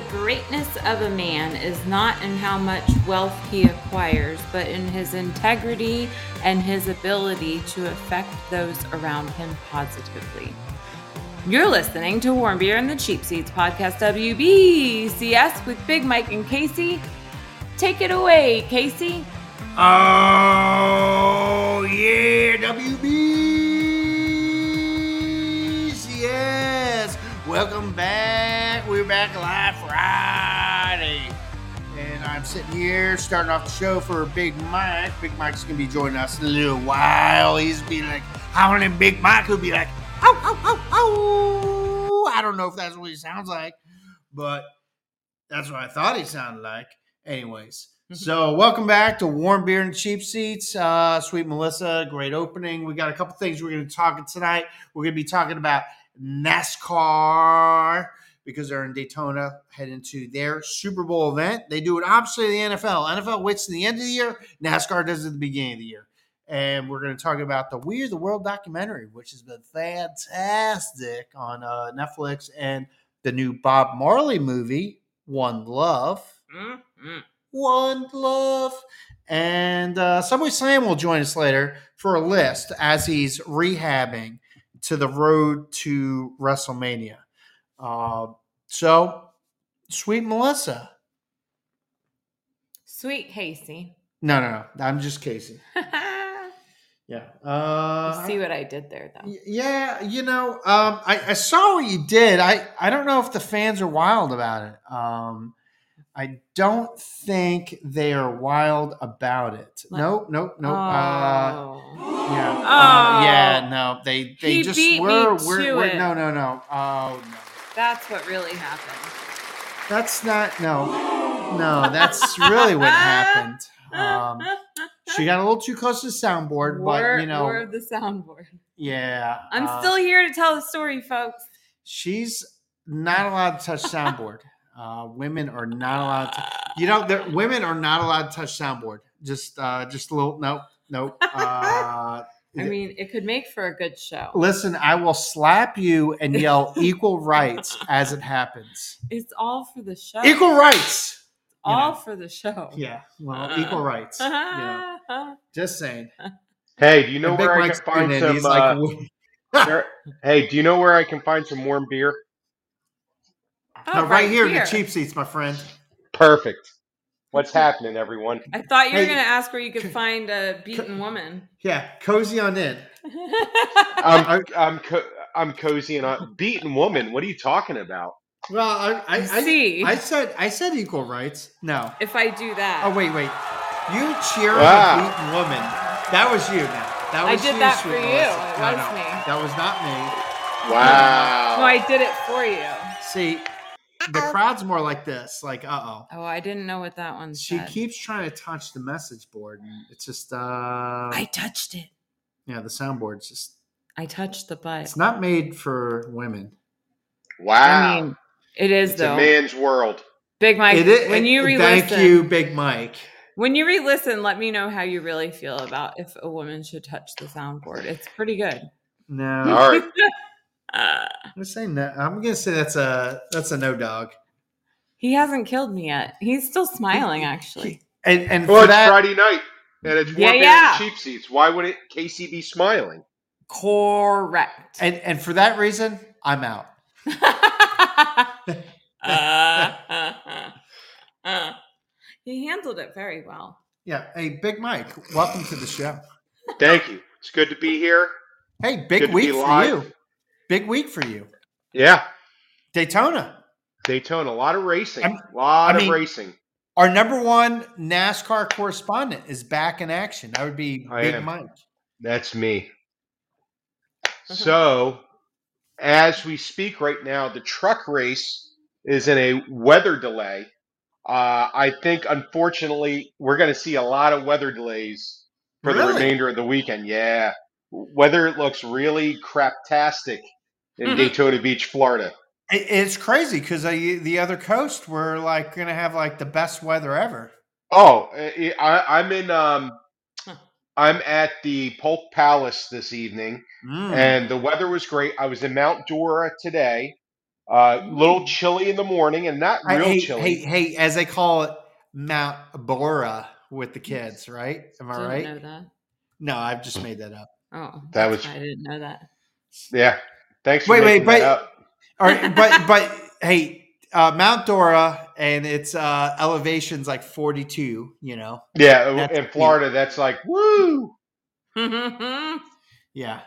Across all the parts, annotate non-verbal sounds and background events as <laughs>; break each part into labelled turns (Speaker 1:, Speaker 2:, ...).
Speaker 1: The greatness of a man is not in how much wealth he acquires, but in his integrity and his ability to affect those around him positively. You're listening to Warm Beer and the Cheap Seats podcast WBCS with Big Mike and Casey. Take it away, Casey.
Speaker 2: Oh yeah, WBCS. Welcome back. We're back live I'm sitting here starting off the show for Big Mike. Big Mike's gonna be joining us in a little while. He's be like howling Big Mike will be like, ow, ow, ow, ow. I don't know if that's what he sounds like, but that's what I thought he sounded like. Anyways, so welcome back to Warm Beer and Cheap Seats. Uh, Sweet Melissa, great opening. We got a couple things we're to talk about tonight. We're to be talking about NASCAR because they're in Daytona, heading to their Super Bowl event. They do it opposite of the NFL. NFL waits to the end of the year. NASCAR does it at the beginning of the year. And we're going to talk about the We Are the World documentary, which has been fantastic on uh, Netflix, and the new Bob Marley movie, One Love.
Speaker 1: Mm-hmm.
Speaker 2: One Love. And uh, Subway Slam will join us later for a list as he's rehabbing to the road to WrestleMania. Uh, so, sweet Melissa.
Speaker 1: Sweet Casey.
Speaker 2: No, no, no. I'm just Casey. <laughs> Yeah. Uh,
Speaker 1: See what I did there, though.
Speaker 2: yeah, you know, um, I, I saw what you did. I, I don't know if the fans are wild about it. Um, I don't think they are wild about it.
Speaker 1: Like-
Speaker 2: Nope, nope, nope. Uh,
Speaker 1: Oh.
Speaker 2: yeah, uh,
Speaker 1: Oh.
Speaker 2: yeah, no, they they
Speaker 1: He
Speaker 2: just
Speaker 1: beat me
Speaker 2: were,
Speaker 1: to
Speaker 2: we're, we're no, no, no. Oh no,
Speaker 1: That's what really happened.
Speaker 2: that's not no, no. That's really what happened. Um, she got a little too close to the soundboard,
Speaker 1: War,
Speaker 2: but you know,
Speaker 1: of the soundboard.
Speaker 2: yeah.
Speaker 1: I'm
Speaker 2: uh,
Speaker 1: still here to tell the story, folks.
Speaker 2: she's not allowed to touch soundboard. Uh, women are not allowed to. You know, women are not allowed to touch soundboard. Just, uh, just a little. Nope, nope. Uh,
Speaker 1: I mean, it could make for a good show.
Speaker 2: listen, I will slap you and yell <laughs> "equal rights" as it happens.
Speaker 1: It's all for the show.
Speaker 2: Equal rights. you
Speaker 1: all
Speaker 2: know.
Speaker 1: for the show.
Speaker 2: Yeah, well, equal rights. You <laughs> know, just saying.
Speaker 3: Hey, do you know
Speaker 2: And Big
Speaker 3: where I
Speaker 2: Mike's
Speaker 3: can find some? Uh,
Speaker 2: like, <laughs>
Speaker 3: where- hey, do you know where I can find some warm beer?
Speaker 1: Oh,
Speaker 2: no, right, here, in the cheap seats, my friend.
Speaker 3: Perfect. What's happening, everyone?
Speaker 1: I thought you were
Speaker 2: Hey,
Speaker 1: going to ask where you could
Speaker 2: c-
Speaker 1: find a beaten woman.
Speaker 2: Yeah, cozy on in. <laughs>
Speaker 3: I'm I'm co- I'm cozy and I'm beaten woman. What are you talking about?
Speaker 2: Well, I, I, I,
Speaker 1: See,
Speaker 2: I said, I said equal rights. No.
Speaker 1: if I do that,
Speaker 2: Oh wait, wait. You cheer
Speaker 3: Wow.
Speaker 2: a ah. beaten woman. That was you now. That
Speaker 1: I
Speaker 2: was
Speaker 1: did
Speaker 2: you,
Speaker 1: that for you.
Speaker 2: Melissa.
Speaker 1: It
Speaker 2: No,
Speaker 1: was
Speaker 2: no,
Speaker 1: me.
Speaker 2: That was not me.
Speaker 3: Wow.
Speaker 1: no, I did it for you.
Speaker 2: See, the crowd's more like this. Like, uh oh.
Speaker 1: Oh, I didn't know what that one
Speaker 2: She
Speaker 1: said.
Speaker 2: keeps trying to touch the message board, and it's just uh,
Speaker 1: I touched it.
Speaker 2: yeah, the soundboard's just.
Speaker 1: I touched the butt.
Speaker 2: It's not made for women.
Speaker 3: wow.
Speaker 1: I mean, it is
Speaker 3: it's
Speaker 1: though.
Speaker 3: a man's world.
Speaker 1: Big Mike,
Speaker 2: It is.
Speaker 1: when you re-listen,
Speaker 2: thank you, Big Mike.
Speaker 1: when you re-listen, let me know how you really feel about if a woman should touch the soundboard. It's pretty good.
Speaker 2: No,
Speaker 3: All right. <laughs>
Speaker 1: Uh,
Speaker 2: I'm gonna say no. I'm gonna say that's a that's a no dog.
Speaker 1: he hasn't killed me yet. He's still smiling, actually. <laughs>
Speaker 2: And and
Speaker 3: Well,
Speaker 2: for
Speaker 3: it's
Speaker 2: that,
Speaker 3: Friday night and it's warm
Speaker 1: Yeah,
Speaker 3: beer
Speaker 1: yeah.
Speaker 3: and cheap seats. Why would it Casey be smiling?
Speaker 1: Correct.
Speaker 2: and and for that reason, I'm out. <laughs> <laughs>
Speaker 1: he handled it very well.
Speaker 2: Yeah. Hey, Big Mike, welcome to the show.
Speaker 3: Thank you. It's good to be here.
Speaker 2: Hey, big
Speaker 3: to
Speaker 2: week for you. Big week for you.
Speaker 3: Yeah,
Speaker 2: Daytona,
Speaker 3: Daytona. A lot of racing.
Speaker 2: I'm-
Speaker 3: A lot
Speaker 2: I
Speaker 3: of
Speaker 2: mean-
Speaker 3: racing.
Speaker 2: our number one NASCAR correspondent is back in action. That would be
Speaker 3: I
Speaker 2: Big
Speaker 3: am.
Speaker 2: Mike.
Speaker 3: That's me. So, as we speak right now, the truck race is in a weather delay. Uh, I think, unfortunately, we're going to see a lot of weather delays for the remainder of the weekend. Yeah. Weather looks really craptastic in
Speaker 1: Mhm.
Speaker 3: Daytona Beach, Florida.
Speaker 2: It's crazy because the other coast we're like going to have like the best weather ever.
Speaker 3: Oh, I, I- I'm in. Um, I'm at the Polk Palace this evening.
Speaker 2: Mm.
Speaker 3: and the weather was great. I was in Mount Dora today. Uh, little chilly in the morning, and not real
Speaker 2: hey,
Speaker 3: chilly.
Speaker 2: hey, hey, as they call it, Mount Bora with the kids, right? Am I
Speaker 1: Didn't
Speaker 2: right?
Speaker 1: know that.
Speaker 2: No, I've just made that up.
Speaker 1: Oh,
Speaker 3: That was-
Speaker 1: I didn't know that.
Speaker 3: Yeah. Thanks for
Speaker 2: Wait, wait,
Speaker 3: making that
Speaker 2: but-
Speaker 3: up.
Speaker 2: All right, <laughs> but but hey, uh, Mount Dora and its uh, elevation's like forty two. You know,
Speaker 3: Yeah,
Speaker 2: That's
Speaker 3: in Florida, that's like woo. <laughs>
Speaker 2: yeah.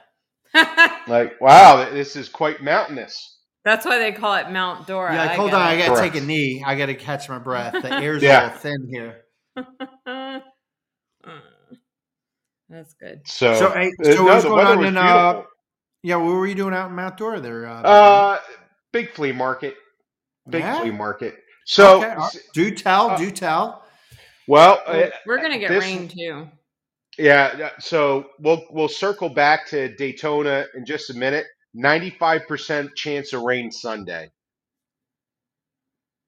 Speaker 2: <laughs>
Speaker 3: Like wow, this is quite mountainous.
Speaker 1: That's why they call it Mount Dora.
Speaker 2: Yeah, like, hold
Speaker 1: get
Speaker 2: on, I gotta
Speaker 3: Correct.
Speaker 2: take a knee. I gotta catch my breath. The air's
Speaker 3: Yeah.
Speaker 2: a little thin here.
Speaker 1: That's good.
Speaker 3: So,
Speaker 2: So, hey,
Speaker 3: uh,
Speaker 2: so
Speaker 3: no,
Speaker 2: what's going on
Speaker 3: was
Speaker 2: in uh,
Speaker 3: beautiful.
Speaker 2: Yeah? What were you doing out in Mount Dora there? Uh,
Speaker 3: Uh, big flea market. Big
Speaker 2: Yeah?
Speaker 3: flea market. So,
Speaker 2: Okay, do tell,
Speaker 3: uh,
Speaker 2: do tell.
Speaker 3: well,
Speaker 1: We're gonna get
Speaker 3: this-
Speaker 1: rain too.
Speaker 3: yeah. yeah, So we'll we'll circle back to Daytona in just a minute. Ninety-five percent chance of rain Sunday.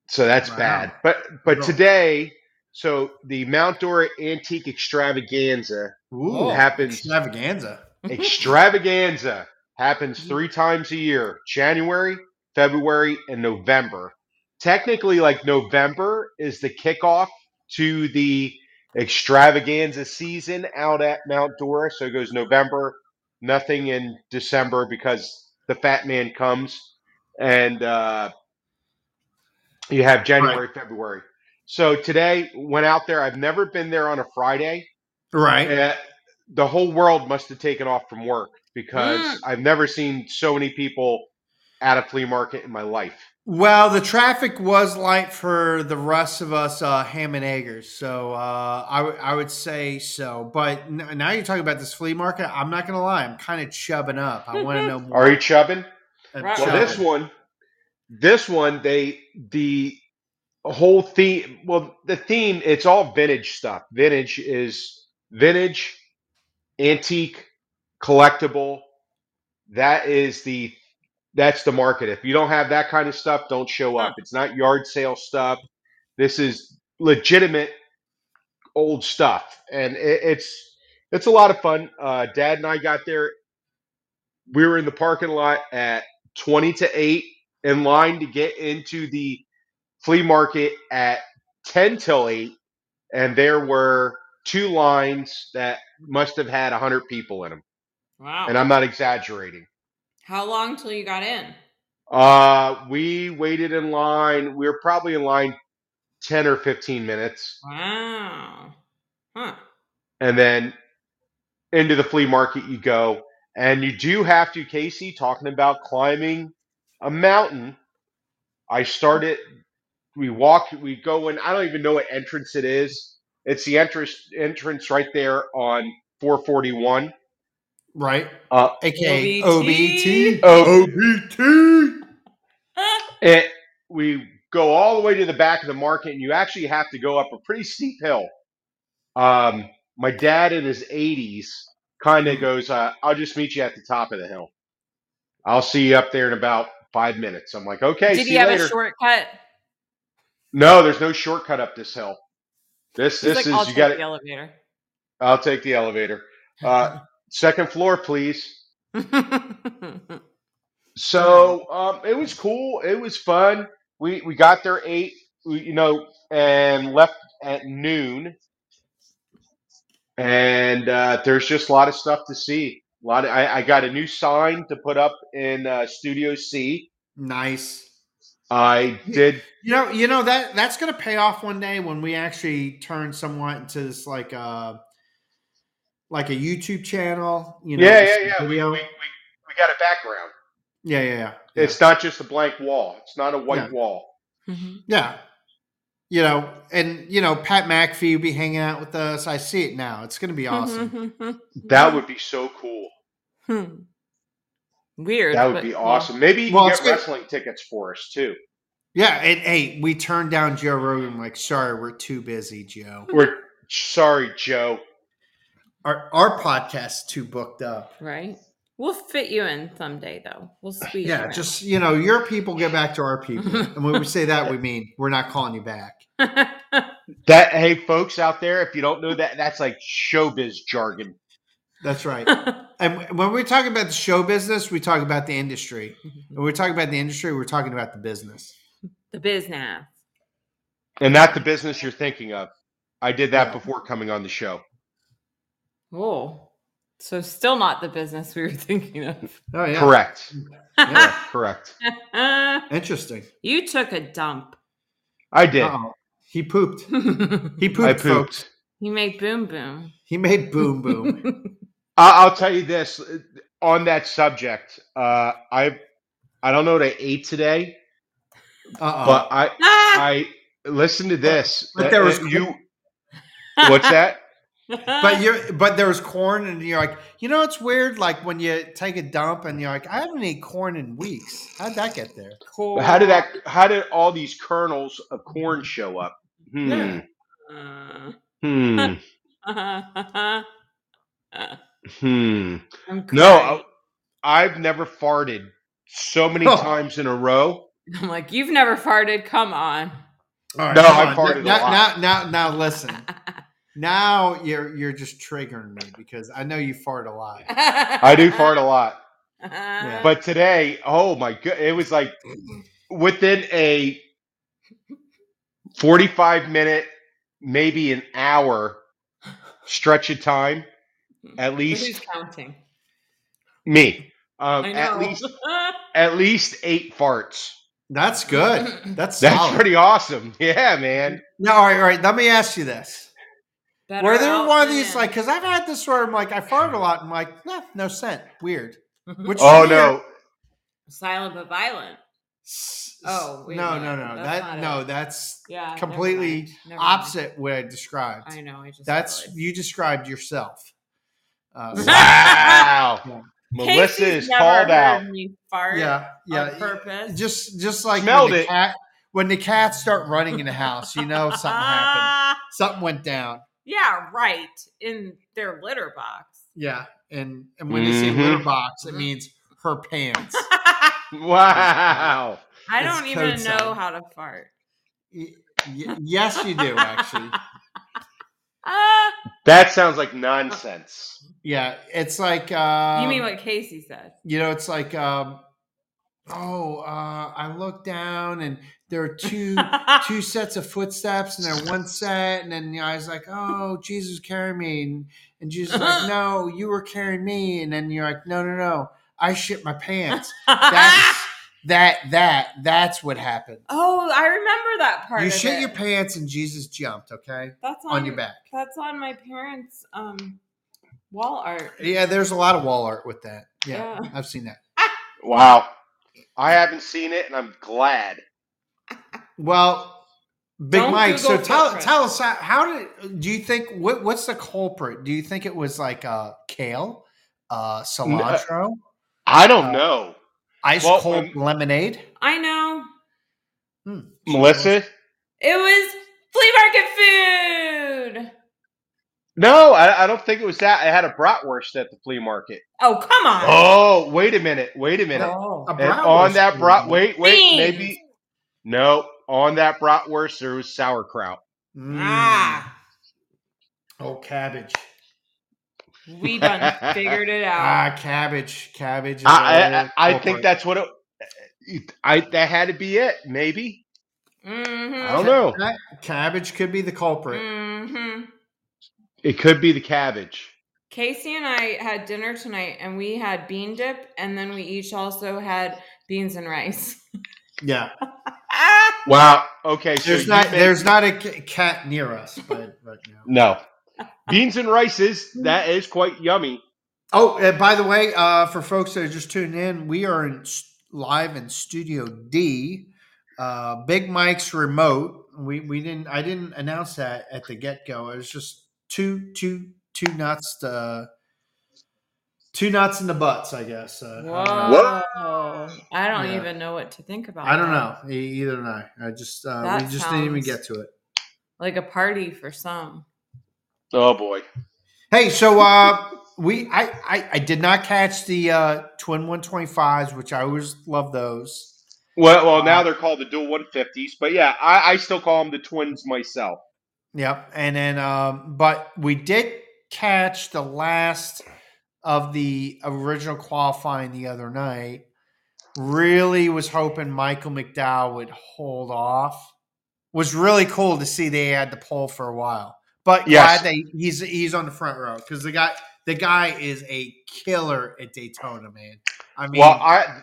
Speaker 3: So that's
Speaker 2: Wow.
Speaker 3: bad. But but today, so the Mount Dora Antique Extravaganza
Speaker 2: Ooh,
Speaker 3: happens-
Speaker 2: extravaganza. <laughs>
Speaker 3: extravaganza happens three times a year January, February, and November. Technically, like November is the kickoff to the extravaganza season out at Mount Dora. So it goes November, nothing in December because the fat man comes, and uh, you have January, February. So today went out there. I've never been there on a Friday.
Speaker 2: Right.
Speaker 3: Uh, the whole world must have taken off from work because
Speaker 1: Mm.
Speaker 3: I've never seen so many people at a flea market in my life.
Speaker 2: Well, the traffic was light for the rest of us uh, ham and eggers, so uh, I would- I would say so. But n- now you're talking about this flea market. I'm not going to lie, I'm kind of chubbing up. I want to know more.
Speaker 3: Are you chubbing?
Speaker 2: I'm
Speaker 1: Right.
Speaker 3: Well,
Speaker 2: chubbing.
Speaker 3: this one, this one, they the whole theme. Well, the theme it's all vintage stuff. Vintage is vintage, antique, collectible. That is the that's the market. If you don't have that kind of stuff, don't show up. It's not yard sale stuff. This is legitimate old stuff, and it, it's it's a lot of fun. Uh, Dad and I got there. We were in the parking lot at twenty to eight, in line to get into the flea market at ten till eight, and there were two lines that must have had hundred people in them,
Speaker 1: Wow.
Speaker 3: and I'm not exaggerating.
Speaker 1: How long till you got in?
Speaker 3: Uh, we waited in line. We were probably in line ten or fifteen minutes,
Speaker 1: Wow. Huh.
Speaker 3: and then into the flea market you go. And you do have to, Casey, talking about climbing a mountain. I started. We walk. We go in. I don't even know what entrance it is. It's the entrance entrance right there on 441.
Speaker 2: right?
Speaker 3: Uh,
Speaker 2: AKA
Speaker 1: OBT.
Speaker 2: OBT. OBT.
Speaker 3: It <laughs> we go all the way to the back of the market, and you actually have to go up a pretty steep hill. Um, my dad in his 80s kind of goes, uh, "I'll just meet you at the top of the hill. I'll see you up there in about five minutes." I'm like, "Okay,
Speaker 1: Did
Speaker 3: see
Speaker 1: he
Speaker 3: you
Speaker 1: have
Speaker 3: later."
Speaker 1: a shortcut?
Speaker 3: no, there's no shortcut up this hill. This
Speaker 1: He's
Speaker 3: this
Speaker 1: like, I'll
Speaker 3: is you got
Speaker 1: the elevator.
Speaker 3: I'll take the elevator. Uh, <laughs> second floor, please. <laughs> So um, it was cool. It was fun. We we got there eight, we, you know, and left at noon. And uh, there's just a lot of stuff to see. A lot. Of, I, I got a new sign to put up in uh, Studio C.
Speaker 2: nice.
Speaker 3: I did.
Speaker 2: You know, you know that that's going to pay off one day when we actually turn somewhat into this like a like a YouTube channel. You know,
Speaker 3: yeah, yeah, yeah. We, we, we, we got a background.
Speaker 2: yeah, yeah, yeah.
Speaker 3: It's not just a blank wall. It's not a white
Speaker 2: Yeah.
Speaker 3: wall.
Speaker 1: Mhm.
Speaker 2: Yeah. You know, and you know, Pat McAfee will be hanging out with us. I see it now. It's going to be awesome.
Speaker 3: That would be so cool.
Speaker 1: Hmm. Weird.
Speaker 3: That would
Speaker 1: but-
Speaker 3: be awesome. Maybe you can
Speaker 2: Well,
Speaker 3: get
Speaker 2: it's good.
Speaker 3: wrestling tickets for us too.
Speaker 2: yeah, and hey, we turned down Joe Rogan. Like, sorry, we're too busy, Joe.
Speaker 3: We're sorry, Joe.
Speaker 2: Our our podcast's too booked up.
Speaker 1: Right. We'll fit you in someday, though. We'll squeeze.
Speaker 2: Yeah,
Speaker 1: you
Speaker 2: just you know, your people get back to our people, <laughs> and when we say that, we mean we're not calling you back. <laughs>
Speaker 3: That hey, folks out there, if you don't know that, that's like showbiz jargon.
Speaker 2: That's right. <laughs> And when we're talking about the show business, we talk about the industry. Mm-hmm. When we're talking about the industry, we're talking about the business.
Speaker 1: the business.
Speaker 3: And not the business you're thinking of. I did that before coming on the show.
Speaker 1: Oh, so still not the business we were <laughs> thinking of.
Speaker 2: Oh yeah,
Speaker 3: Correct.
Speaker 2: Yeah.
Speaker 3: Yeah, correct. <laughs>
Speaker 2: Interesting.
Speaker 1: you took a dump.
Speaker 3: I did.
Speaker 2: Uh-oh. He pooped. He
Speaker 3: I
Speaker 2: pooped, folks.
Speaker 3: pooped.
Speaker 1: you made boom boom.
Speaker 2: He made boom boom.
Speaker 3: I- I'll tell you this on that subject. Uh, I I don't know what I ate today,
Speaker 2: Uh
Speaker 3: but I <laughs>
Speaker 1: Ah!
Speaker 3: I listen to this.
Speaker 2: But there was
Speaker 3: Uh, you. What's that? <laughs>
Speaker 2: But you're but there was corn, and you're like, you know, it's weird. Like when you take a dump, and you're like, I haven't eaten corn in weeks. How'd that get there?
Speaker 1: Cool.
Speaker 3: How did that? How did all these kernels of corn show up? Hmm.
Speaker 2: Yeah.
Speaker 1: Uh,
Speaker 3: Hmm. <laughs>
Speaker 1: I'm
Speaker 3: Hmm.
Speaker 1: crying.
Speaker 3: No, I, I've never farted so many
Speaker 2: Oh. <laughs>
Speaker 3: times in a row.
Speaker 1: I'm like, you've never farted. Come on.
Speaker 2: All
Speaker 3: No,
Speaker 2: come
Speaker 3: I
Speaker 2: on.
Speaker 3: farted a
Speaker 2: now,
Speaker 3: lot.
Speaker 2: Now, now, now, listen. <laughs> Now you're you're just triggering me because I know you fart a lot. <laughs>
Speaker 3: I do fart a lot,
Speaker 1: Yeah.
Speaker 3: but today, oh my god, it was like within a forty-five minute, maybe an hour stretch of time. At
Speaker 1: Who's
Speaker 3: least
Speaker 1: counting?
Speaker 3: me. Um, at least <laughs> at least eight farts.
Speaker 2: That's good. <laughs> That's
Speaker 3: That's
Speaker 2: solid.
Speaker 3: pretty awesome. <laughs> Yeah, man.
Speaker 2: Now, all right, all right. Let me ask you this:
Speaker 1: Better
Speaker 2: Were there
Speaker 1: out
Speaker 2: one of these like? Because I've had this where I'm like, I fart a lot. and I'm like, nah, no scent. Weird. Which
Speaker 3: Oh
Speaker 2: is weird.
Speaker 3: no.
Speaker 1: silent but violent?
Speaker 2: S-
Speaker 1: Oh, wait
Speaker 2: no, no, no.
Speaker 1: That's
Speaker 2: That no,
Speaker 1: it.
Speaker 2: that's
Speaker 1: Yeah. never
Speaker 2: completely
Speaker 1: mind. Never mind.
Speaker 2: opposite what I described.
Speaker 1: I know. I just.
Speaker 2: That's
Speaker 1: realized.
Speaker 2: you described yourself. Uh, <laughs>
Speaker 3: Wow.
Speaker 2: Yeah.
Speaker 3: Melissa
Speaker 1: Casey's
Speaker 3: is called out.
Speaker 1: fart
Speaker 2: yeah, yeah.
Speaker 1: on purpose.
Speaker 2: Just, just like
Speaker 3: Smelled
Speaker 2: when the
Speaker 3: it.
Speaker 2: cat, when the cats start running in the house, you know <laughs> something happened. Something went down.
Speaker 1: Yeah, right. In their litter box.
Speaker 2: Yeah, and and when they say
Speaker 3: Mhm.
Speaker 2: litter box, it means her pants. <laughs>
Speaker 3: Wow.
Speaker 1: I
Speaker 2: It's
Speaker 1: don't even know
Speaker 2: sign.
Speaker 1: how to fart.
Speaker 2: Y- y- yes, you do actually.
Speaker 1: Ah,
Speaker 3: That sounds like nonsense.
Speaker 2: Yeah, it's like um,
Speaker 1: you mean what Casey said?
Speaker 2: you know, it's like um, oh, uh, I look down and there are two <laughs> two sets of footsteps and then one set, and then you know, I was like, oh, Jesus carry me, and, and Jesus is like, <laughs> no, you were carrying me, and then you're like, no, no, no, I shit my pants. <laughs> That's that that that's what happened.
Speaker 1: oh, I remember that part.
Speaker 2: You shit
Speaker 1: it.
Speaker 2: your pants and Jesus jumped. Okay,
Speaker 1: That's on,
Speaker 2: on your back.
Speaker 1: That's on my parents' um wall art.
Speaker 2: Yeah, there's a lot of wall art with that. Yeah,
Speaker 1: Yeah.
Speaker 2: I've seen that.
Speaker 3: Wow. I haven't seen it and I'm glad.
Speaker 2: Well, Big
Speaker 1: Don't
Speaker 2: Mike. So tell
Speaker 1: footprint.
Speaker 2: tell us how, how did do you think what what's the culprit? Do you think it was like uh, kale, uh, cilantro,
Speaker 3: I don't
Speaker 2: Uh,
Speaker 3: know.
Speaker 2: ice
Speaker 3: well,
Speaker 2: cold
Speaker 3: um,
Speaker 2: lemonade?
Speaker 1: I know.
Speaker 2: Hmm.
Speaker 3: Melissa?
Speaker 1: It was flea market food.
Speaker 3: No, I, I don't think it was that. I had a bratwurst at the flea market.
Speaker 1: Oh, come on.
Speaker 3: Oh, wait a minute. Wait a minute.
Speaker 1: Oh.
Speaker 2: A
Speaker 3: And
Speaker 2: bratwurst
Speaker 3: on that brat, wait, wait,
Speaker 1: Beans.
Speaker 3: maybe. No, on that bratwurst there was sauerkraut.
Speaker 2: Mm.
Speaker 1: Ah,
Speaker 2: Oh, cabbage.
Speaker 1: we done <laughs> figured it out.
Speaker 2: Ah, cabbage. Cabbage. Is
Speaker 3: I, I,
Speaker 2: a
Speaker 3: I, I think
Speaker 2: culprit.
Speaker 3: that's what it. I that had to be it. Maybe
Speaker 1: mm-hmm.
Speaker 3: I don't know.
Speaker 2: Ca- Cabbage could be the culprit.
Speaker 1: Mm-hmm.
Speaker 3: It could be the cabbage.
Speaker 1: Casey and I had dinner tonight, and we had bean dip, and then we each also had beans and rice.
Speaker 2: Yeah.
Speaker 1: Ah! <laughs>
Speaker 3: Wow. Okay. So
Speaker 2: There's
Speaker 3: you
Speaker 2: not
Speaker 3: make-
Speaker 2: there's not a cat near us, but but no. <laughs>
Speaker 3: no beans and rice is that is quite yummy.
Speaker 2: Oh, uh, by the way, uh, for folks that are just tuning in, we are in live in Studio D, uh, Big Mike's remote. We we didn't I didn't announce that at the get go. It was just two two two knots to two knots in the butts, I guess. Uh, I don't.
Speaker 1: Whoa! I don't
Speaker 2: Yeah.
Speaker 1: even know what to think about.
Speaker 2: I don't
Speaker 1: that.
Speaker 2: know e- either. and I? I just uh, we just didn't even get to it.
Speaker 1: Like a party for some.
Speaker 3: Oh boy.
Speaker 2: Hey, so uh, we I, I I did not catch the uh, twin one twenty fives, which I always love those.
Speaker 3: Well, well, now they're called the dual 150s, but yeah, I, I still call them the twins myself.
Speaker 2: Yep. And then, um, but we did catch the last of the original qualifying the other night. Really was hoping Michael McDowell would hold off. Was really cool to see they had the pole for a while. But
Speaker 3: Yes.
Speaker 2: glad they he's he's on the front row because the guy the guy is a killer at Daytona, man. I mean,
Speaker 3: well, I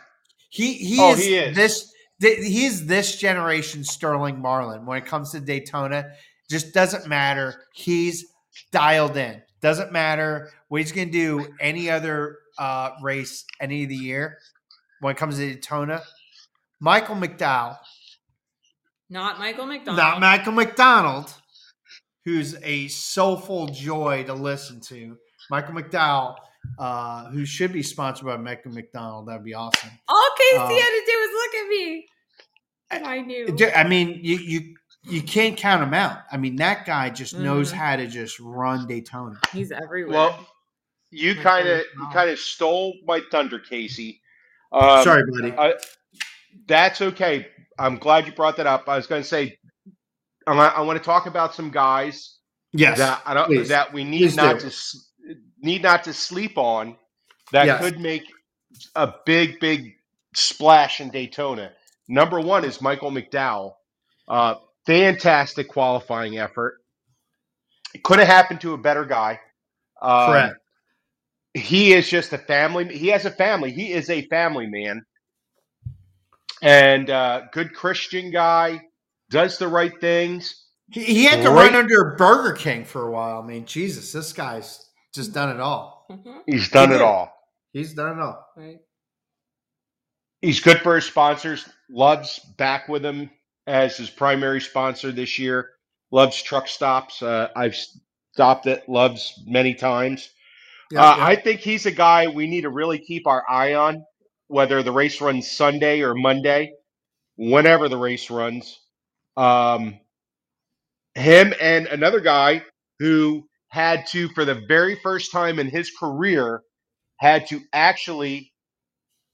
Speaker 2: he he,
Speaker 3: Oh,
Speaker 2: is
Speaker 3: he is.
Speaker 2: this he's this generation Sterling Marlin when it comes to Daytona. Just doesn't matter. He's dialed in. Doesn't matter what he's going to do any other uh, race any of the year when it comes to Daytona. Michael McDowell,
Speaker 1: Not Michael McDonald.
Speaker 2: not Michael McDonald, who's a soulful joy to listen to. Michael McDowell, uh, who should be sponsored by Michael McDonald. That'd be awesome.
Speaker 1: All Casey
Speaker 2: Uh,
Speaker 1: had to do was look at me. And I knew.
Speaker 2: I mean, you you you can't count him out. I mean, that guy just knows
Speaker 1: Mhm.
Speaker 2: how to just run Daytona.
Speaker 1: He's everywhere.
Speaker 3: well, you kind of you kind of stole my thunder, Casey. Um,
Speaker 2: Sorry, buddy.
Speaker 3: I, that's okay. I'm glad you brought that up. I was going to say, I want, I want to talk about some guys
Speaker 2: yes.
Speaker 3: that I don't
Speaker 2: please.
Speaker 3: that we need
Speaker 2: Please
Speaker 3: not
Speaker 2: do.
Speaker 3: to need not to sleep on that
Speaker 2: Yes.
Speaker 3: could make a big big splash in Daytona. Number one is Michael McDowell. Uh, fantastic qualifying effort. It could have happened to a better guy. Um,
Speaker 2: Correct.
Speaker 3: He is just a family. He has a family. He is a family man, and uh, good Christian guy. Does the right things.
Speaker 2: He, he had to
Speaker 3: Great-
Speaker 2: run under Burger King for a while. I mean, Jesus, this guy's just done it all.
Speaker 1: Mhm.
Speaker 3: He's done
Speaker 2: He
Speaker 3: it
Speaker 2: did.
Speaker 3: all.
Speaker 2: He's done it all.
Speaker 1: Right.
Speaker 3: He's good for his sponsors. Loves back with him as his primary sponsor this year. Loves truck stops. Uh, I've stopped at Loves many times.
Speaker 2: Yeah,
Speaker 3: uh,
Speaker 2: yeah.
Speaker 3: I think he's a guy we need to really keep our eye on, whether the race runs Sunday or Monday, whenever the race runs. Um, him and another guy who had to, for the very first time in his career, had to actually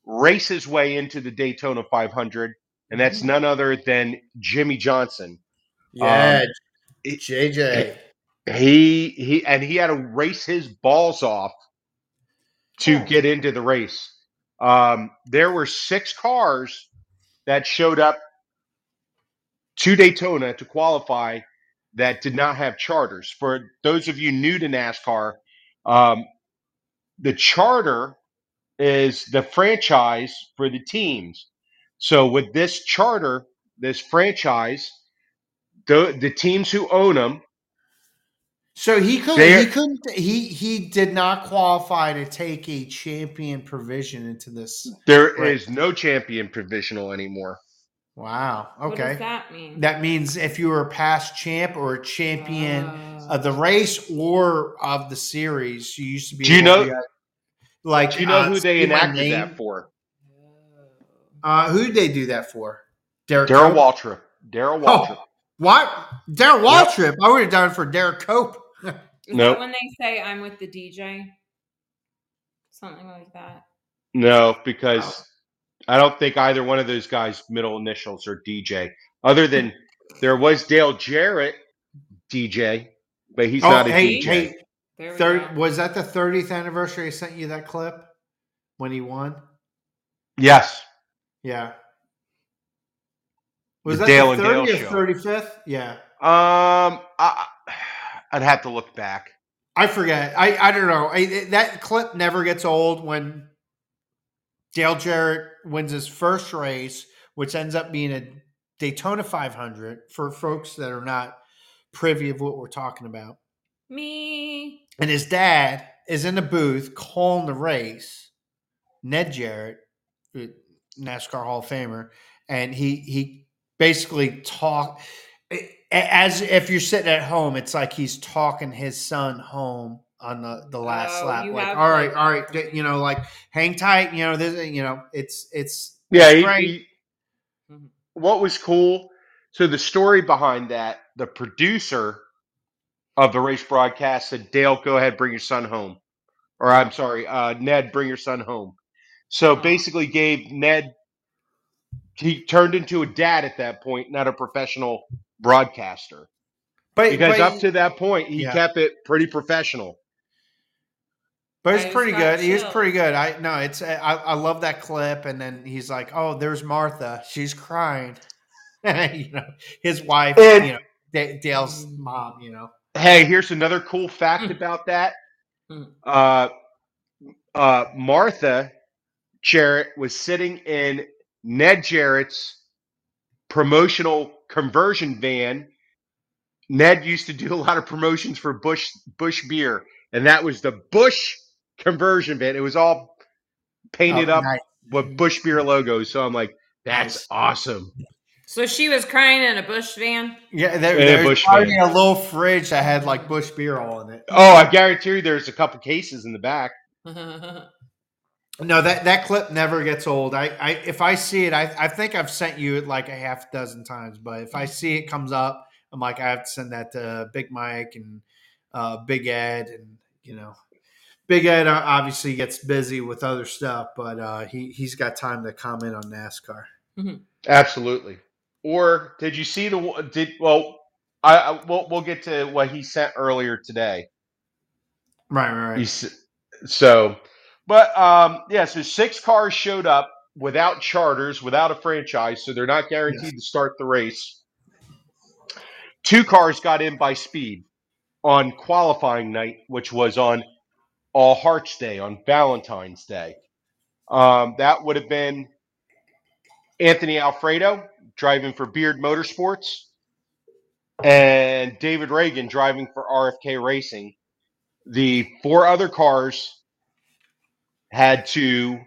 Speaker 3: race his way into the Daytona 500, and that's none other than Jimmie Johnson.
Speaker 2: yeah,
Speaker 3: um,
Speaker 2: JJ.
Speaker 3: He he and he had to race his balls off to get into the race. Um, there were six cars that showed up to Daytona to qualify that did not have charters. For those of you new to NASCAR, um, the charter is the franchise for the teams. So with this charter, this franchise, the the teams who own them
Speaker 2: So he could
Speaker 3: There-
Speaker 2: he couldn't he he did not qualify to take a champion provision into this.
Speaker 3: There is
Speaker 2: Right.
Speaker 3: no champion provisional anymore.
Speaker 2: Wow.
Speaker 1: What
Speaker 2: Okay.
Speaker 1: does that mean?
Speaker 2: That means if you were a past champ or a champion
Speaker 1: Uh,
Speaker 2: of the race or of the series, you used to be.
Speaker 3: Do you know-
Speaker 2: like?
Speaker 3: Do you know
Speaker 2: uh,
Speaker 3: who they
Speaker 2: say
Speaker 3: enacted that
Speaker 2: name?
Speaker 3: for?
Speaker 2: Uh, who did they do that for? Derek Darrell
Speaker 3: Waltrip. Darrell
Speaker 2: Oh,
Speaker 3: Waltrip.
Speaker 2: what? Darrell Waltrip. I would have done it for Derrike Cope. <laughs>
Speaker 1: Is
Speaker 3: Nope.
Speaker 1: that when they say I'm with the DJ? Something like that.
Speaker 3: No, because I don't think either one of those guys' middle initials are DJ. Other than there was Dale Jarrett DJ, but he's
Speaker 2: oh,
Speaker 3: not a
Speaker 2: hey,
Speaker 3: DJ.
Speaker 2: hey,
Speaker 1: There
Speaker 2: third, was that the 30th anniversary? I sent you that clip when he won.
Speaker 3: Yes.
Speaker 2: Yeah. Was
Speaker 3: The
Speaker 2: that
Speaker 3: Dale
Speaker 2: the
Speaker 3: and Dale
Speaker 2: 30th,
Speaker 3: show.
Speaker 2: 35th? Yeah.
Speaker 3: Um, I, I'd have to look back.
Speaker 2: I forget. I, I don't know. I, that clip never gets old when Dale Jarrett wins his first race, which ends up being a Daytona 500 for folks that are not privy of what we're talking about.
Speaker 1: Me.
Speaker 2: And his dad is in the booth calling the race, Ned Jarrett, NASCAR Hall of Famer, and he he basically talk as if you're sitting at home. It's like he's talking his son home on the the last
Speaker 1: Oh,
Speaker 2: lap. Like, all right, all right, you know, like hang tight. You know, this, you know, it's it's
Speaker 3: Yeah,
Speaker 2: it's
Speaker 3: he,
Speaker 2: great.
Speaker 3: he-
Speaker 1: Mhm.
Speaker 3: what was cool. So the story behind that, the producer of the race broadcast said, "Dale, go ahead, bring your son home." Or I'm sorry, uh, Ned, bring your son home. So basically, gave Ned. He turned into a dad at that point, not a professional broadcaster.
Speaker 2: but
Speaker 3: Because
Speaker 2: but,
Speaker 3: up to that point, he
Speaker 2: Yeah.
Speaker 3: kept it pretty professional.
Speaker 2: But it's pretty
Speaker 1: just got
Speaker 2: good. He was pretty good. I no, it's I, I love that clip. And then he's like, "Oh, there's Martha. She's crying." <laughs> you know, his wife.
Speaker 3: And-
Speaker 2: you know, Da- Dale's mom. You know.
Speaker 3: Hey, here's another cool fact about that.
Speaker 1: Hmm.
Speaker 3: Uh, uh, Martha Jarrett was sitting in Ned Jarrett's promotional conversion van. Ned used to do a lot of promotions for Busch Busch beer, and that was the Busch conversion van. It was all painted
Speaker 2: Oh,
Speaker 3: up
Speaker 2: nice.
Speaker 3: with Busch beer logos. So I'm like, that's
Speaker 2: Nice.
Speaker 3: awesome.
Speaker 1: So she was crying in a Busch van.
Speaker 2: Yeah, there,
Speaker 3: In a
Speaker 2: there's
Speaker 3: Busch
Speaker 2: probably
Speaker 3: van.
Speaker 2: a little fridge that had like Busch beer all in it.
Speaker 3: Oh, I guarantee you, there's a couple cases in the back. <laughs>
Speaker 2: No, that that clip never gets old. I, I if I see it, I, I think I've sent you it like a half dozen times. But if I see it comes up, I'm like, I have to send that to Big Mike and uh, Big Ed, and you know, Big Ed uh, obviously gets busy with other stuff, but uh, he he's got time to comment on NASCAR.
Speaker 3: Absolutely. Or did you see the did well? I, I we'll, we'll get to what he sent earlier today.
Speaker 2: Right, right, right.
Speaker 3: s- So, but um, yeah, so six cars showed up without charters, without a franchise, so they're not guaranteed to start the race. Two cars got in by speed on qualifying night, which was on All Hearts Day, on Valentine's Day. Um, that would have been Anthony Alfredo driving for Beard Motorsports and David Ragan driving for RFK Racing. The four other cars had to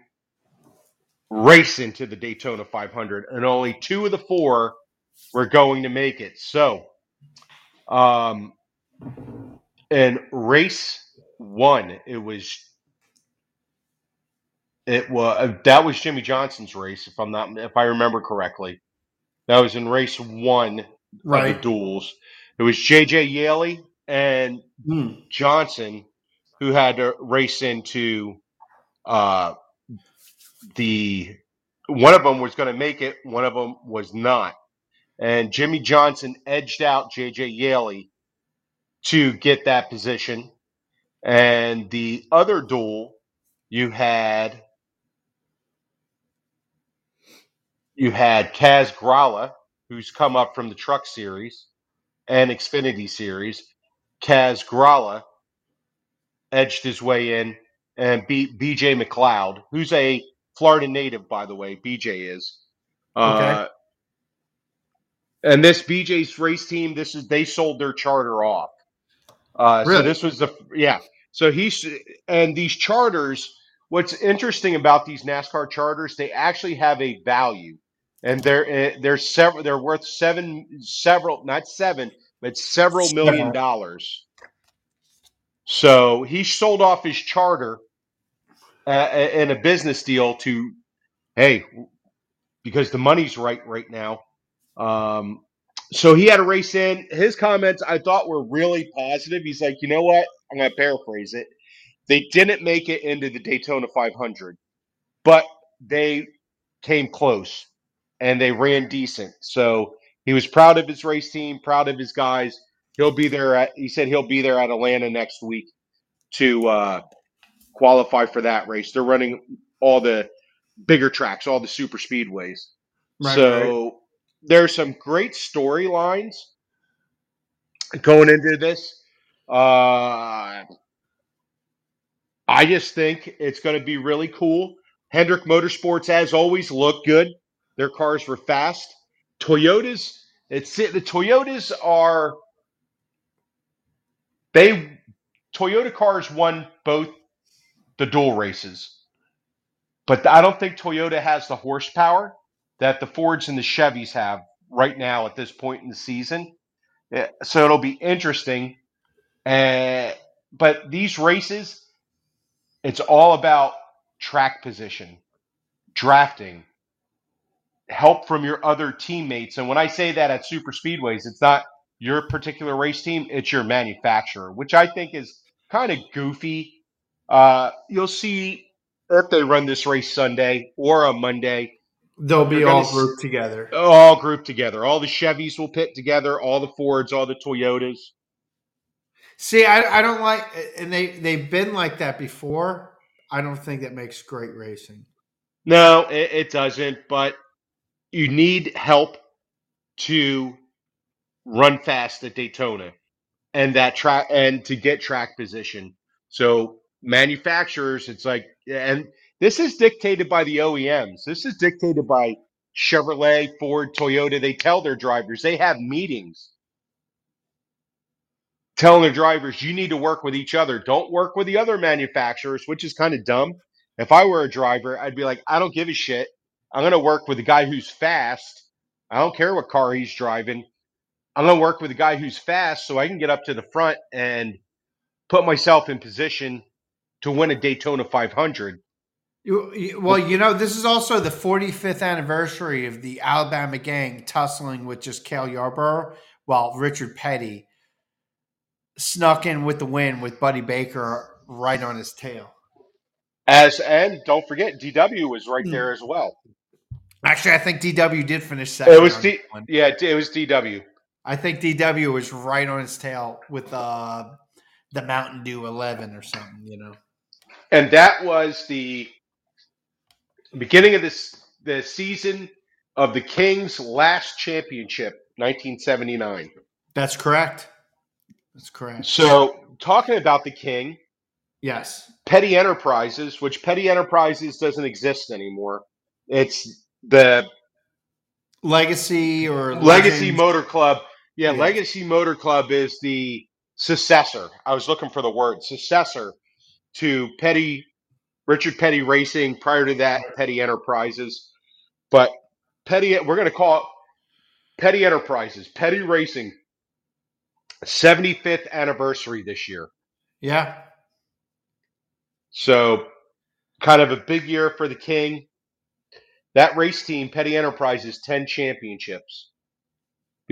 Speaker 3: race into the Daytona 500, and only two of the four were going to make it. So, um, in race one, it was it was that was Jimmie Johnson's race, if I'm not if I remember correctly. That was in race one of the
Speaker 2: Right.
Speaker 3: duels. It was JJ Yeley and
Speaker 2: Hmm.
Speaker 3: Johnson who had to race into uh, the one of them was going to make it, one of them was not, and Jimmie Johnson edged out JJ Yeley to get that position, and the other duel you had you had Kaz Grala, who's come up from the Truck Series and Xfinity Series. Kaz Grala edged his way in and beat BJ McLeod, who's a Florida native, by the way. BJ is. Uh, and this BJ's race team, this is they sold their charter off. Uh, So this was the yeah. So he's and these charters. What's interesting about these NASCAR charters, they actually have a value, and they're eh, they're several. They're worth seven, several, not seven, but several million dollars. So he sold off his charter uh, in a business deal to, hey, because the money's right right now. Um, so he had a race in. His comments I thought were really positive. He's like, you know what? I'm going to paraphrase it. They didn't make it into the Daytona 500, but they came close and they ran decent. So he was proud of his race team, proud of his guys. He'll be there at. He said he'll be there at Atlanta next week to uh, qualify for that race. They're running all the bigger tracks, all the super speedways.
Speaker 2: Right,
Speaker 3: so there's some great storylines going into this. Uh, I just think it's going to be really cool. Hendrick Motorsports, as always, look good. Their cars were fast. Toyotas, it's the Toyotas are they Toyota cars won both the dual races, but I don't think Toyota has the horsepower that the Fords and the Chevys have right now at this point in the season. So it'll be interesting. Uh, but these races, it's all about track position, drafting, help from your other teammates. And when I say that at super speedways, it's not your particular race team, it's your manufacturer, which I think is kind of goofy. Uh, you'll see if they run this race Sunday or a Monday,
Speaker 2: They'll be all
Speaker 3: s-
Speaker 2: grouped together.
Speaker 3: all grouped together. All the Chevys will pit together, all the Fords, all the Toyotas.
Speaker 2: See, I, I don't like, and they they've been like that before. I don't think that makes great racing.
Speaker 3: No, it, it doesn't. But you need help to run fast at Daytona and that track and to get track position. So manufacturers, it's like, and this is dictated by the OEMs. This is dictated by Chevrolet, Ford, Toyota. They tell their drivers they have meetings telling their drivers you need to work with each other. Don't work with the other manufacturers, which is kind of dumb. If I were a driver, I'd be like, I don't give a shit. I'm going to work with the guy who's fast. I don't care what car he's driving. I'm going to work with a guy who's fast so I can get up to the front and put myself in position to win a Daytona 500.
Speaker 2: You, you- well, you know, this is also the 45th anniversary of the Alabama gang tussling with just Cale Yarborough, while Richard Petty snuck in with the win with Buddy Baker right on his tail.
Speaker 3: As and don't forget, DW was right hmm. there as well.
Speaker 2: Actually, I think DW did finish second.
Speaker 3: It was D,
Speaker 2: one.
Speaker 3: yeah, it was DW.
Speaker 2: I think DW was right on his tail with uh, the Mountain Dew 11 or something, you know.
Speaker 3: and that was the beginning of this the season of the Kings' last championship, 1979.
Speaker 2: That's correct. That's correct.
Speaker 3: So, talking about the King,
Speaker 2: Yes.
Speaker 3: Petty Enterprises, which Petty Enterprises doesn't exist anymore. It's the
Speaker 2: Legacy or
Speaker 3: Legacy Motor Club. Yeah,
Speaker 2: Yeah.
Speaker 3: Legacy Motor Club is the successor. I was looking for the word successor to Petty Richard Petty Racing. Prior to that, Petty Enterprises. But Petty, we're going to call it Petty Enterprises, Petty Racing. 75th anniversary this year.
Speaker 2: Yeah.
Speaker 3: So, kind of a big year for the King. That race team, Petty Enterprises, 10 championships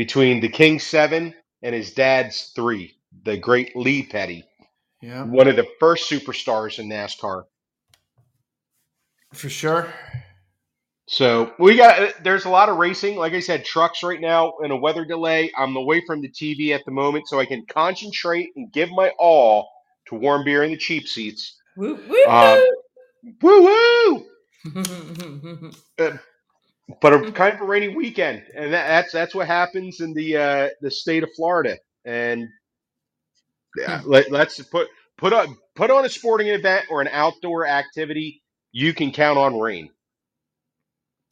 Speaker 3: between the King seven and his dad's three, the great Lee Petty,
Speaker 2: Yeah.
Speaker 3: one of the first superstars in NASCAR.
Speaker 2: For sure.
Speaker 3: So we got there's a lot of racing. Like I said, trucks right now in a weather delay. I'm away from the TV at the moment, so I can concentrate and give my all to warm beer in the cheap seats.
Speaker 1: Woo, woo,
Speaker 3: Um, Woo woo!
Speaker 1: woo.
Speaker 3: But a kind of a rainy weekend, and that, that's that's what happens in the uh, the state of Florida. And yeah, let, let's put put on put on a sporting event or an outdoor activity. You can count on rain.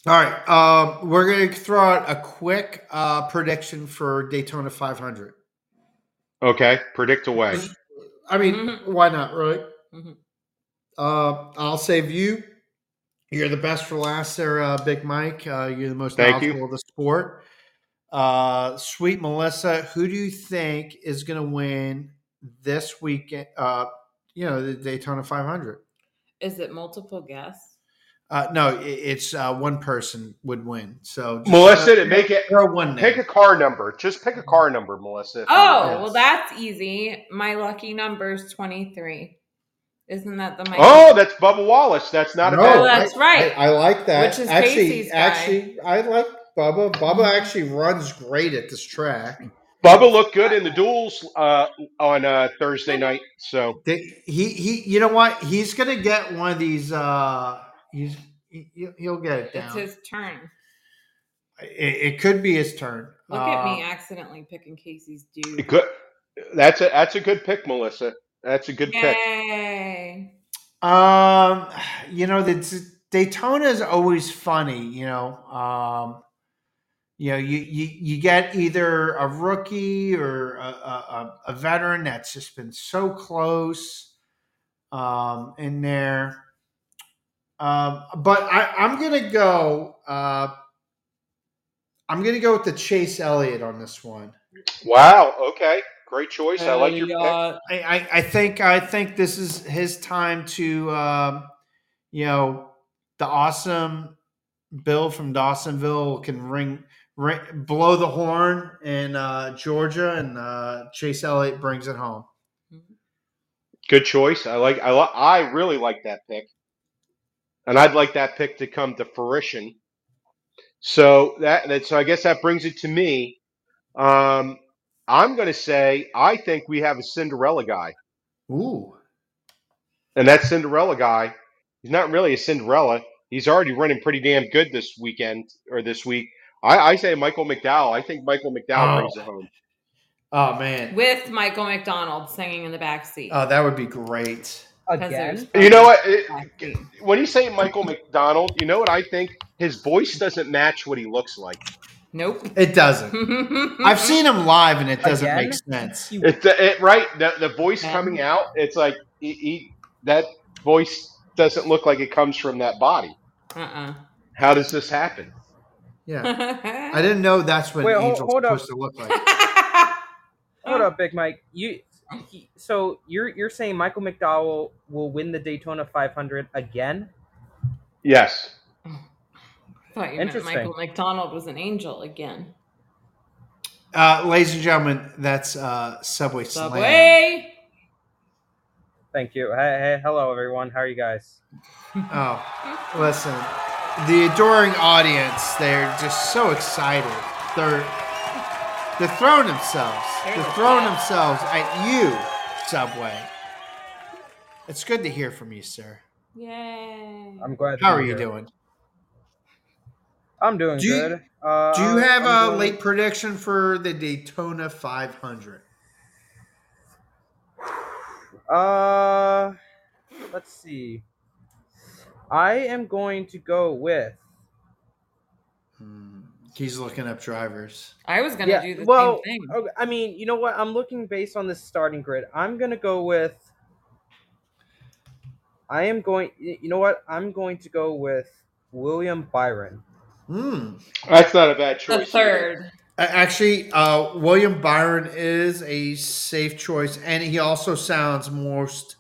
Speaker 2: All right. Um, we're going to throw out a quick uh, prediction for Daytona 500.
Speaker 3: Okay, predict away.
Speaker 2: I mean,
Speaker 1: Mhm.
Speaker 2: why not, right?
Speaker 1: Mhm.
Speaker 2: Uh, I'll save you. You're the best for last there, uh, Big Mike. Uh, you're the most
Speaker 3: Thank you.
Speaker 2: knowledgeable of the sport. Uh, sweet Melissa, who do you think is going to win this weekend? Uh, you know, the Daytona 500.
Speaker 1: Is it multiple guests?
Speaker 2: Uh, no, i- it's uh, one person would win. So just,
Speaker 3: Melissa, to make it
Speaker 2: throw one name.
Speaker 3: pick a car number. Just pick a car number, Melissa.
Speaker 1: Oh, well, that's easy. My lucky number is 23. Isn't that the my
Speaker 3: Oh, that's Bubba Wallace. That's not
Speaker 2: No,
Speaker 3: a bad.
Speaker 1: Oh, that's right.
Speaker 2: I, I like that.
Speaker 1: Which is
Speaker 2: actually,
Speaker 1: Casey's guy.
Speaker 2: actually, I like Bubba. Bubba actually runs great at this track.
Speaker 3: Bubba looked good in the duels uh, on uh, Thursday night. So
Speaker 2: he, he, you know what? He's gonna get one of these. Uh, he's he, he'll get it down.
Speaker 1: It's his turn.
Speaker 2: it, it could be his turn.
Speaker 1: Look at me
Speaker 2: Uh,
Speaker 1: accidentally picking Casey's dude.
Speaker 3: good. That's a that's a good pick, Melissa. That's a good pick.
Speaker 1: Yay.
Speaker 2: Um, you know, the Daytona is always funny. You know, um, you know, you, you you get either a rookie or a, a, a- a veteran that's just been so close um, in there. Um, but I, I'm gonna go. Uh, I'm gonna go with the Chase Elliott on this one.
Speaker 3: Wow. Okay. Great choice. I like your pick.
Speaker 2: I, I, I think I think this is his time to um, you know the awesome Bill from Dawsonville can ring, ring blow the horn in uh, Georgia and uh, Chase Elliott brings it home.
Speaker 3: Good choice. I like. I li- I really like that pick, and I'd like that pick to come to fruition. So that that so I guess that brings it to me. Um, I'm going to say I think we have a Cinderella guy,
Speaker 2: Ooh.
Speaker 3: and that Cinderella guy, he's not really a Cinderella. He's already running pretty damn good this weekend or this week. I, I say Michael McDowell. I think Michael McDowell
Speaker 2: Oh.
Speaker 3: brings it oh. home.
Speaker 2: Oh man.
Speaker 1: With Michael McDonald singing in the back seat.
Speaker 2: Oh, that would be great.
Speaker 1: 'Cause
Speaker 4: Again?
Speaker 3: You know what? It- when you say Michael McDonald, you know what I think? His voice doesn't match what he looks like.
Speaker 1: Nope.
Speaker 2: It doesn't. <laughs> I've seen him live, and it doesn't
Speaker 4: Again?
Speaker 2: make sense.
Speaker 4: You-
Speaker 3: It's it, right. The, the voice
Speaker 1: Yeah.
Speaker 3: coming out, it's like he, he, that voice doesn't look like it comes from that body.
Speaker 1: Uh-uh.
Speaker 3: How does this happen?
Speaker 2: Yeah. <laughs> I didn't know that's what
Speaker 4: Wait,
Speaker 2: an
Speaker 4: hold-
Speaker 2: angel's
Speaker 4: hold up.
Speaker 2: supposed to look like. <laughs>
Speaker 4: Hold up, Big Mike. You he, so you're you're saying Michael McDowell will win the Daytona 500 again?
Speaker 3: Yes.
Speaker 1: Thought you meant Michael McDonald was an angel again.
Speaker 2: Uh, ladies and gentlemen, that's uh, Subway Slam.
Speaker 1: Subway.
Speaker 4: Thank you. Hey, hey, hello everyone. How are you guys?
Speaker 2: Oh, listen, the adoring audience, they're just so excited. They're they're throwing themselves.
Speaker 1: They're
Speaker 2: They're throwing
Speaker 1: best.
Speaker 2: themselves at you, Subway. It's good to hear from you, sir.
Speaker 1: Yay.
Speaker 4: I'm glad.
Speaker 2: How are you
Speaker 4: here.
Speaker 2: doing?
Speaker 4: I'm doing
Speaker 2: Do you-
Speaker 4: good. Uh,
Speaker 2: Do you have
Speaker 4: I'm
Speaker 2: a
Speaker 4: doing-
Speaker 2: late prediction for the Daytona 500?
Speaker 4: Uh, let's see. I am going to go with.
Speaker 2: Hmm, He's looking up drivers.
Speaker 1: I was gonna
Speaker 4: Yeah,
Speaker 1: do the
Speaker 4: well,
Speaker 1: same thing.
Speaker 4: okay, I mean, you know what? I'm looking based on this starting grid. I'm gonna go with. I am going. You know what? I'm going to go with William Byron.
Speaker 2: Hmm.
Speaker 3: That's not a bad choice.
Speaker 1: The
Speaker 3: choice.
Speaker 1: third.
Speaker 2: A- Actually, uh, William Byron is a safe choice, and he also sounds most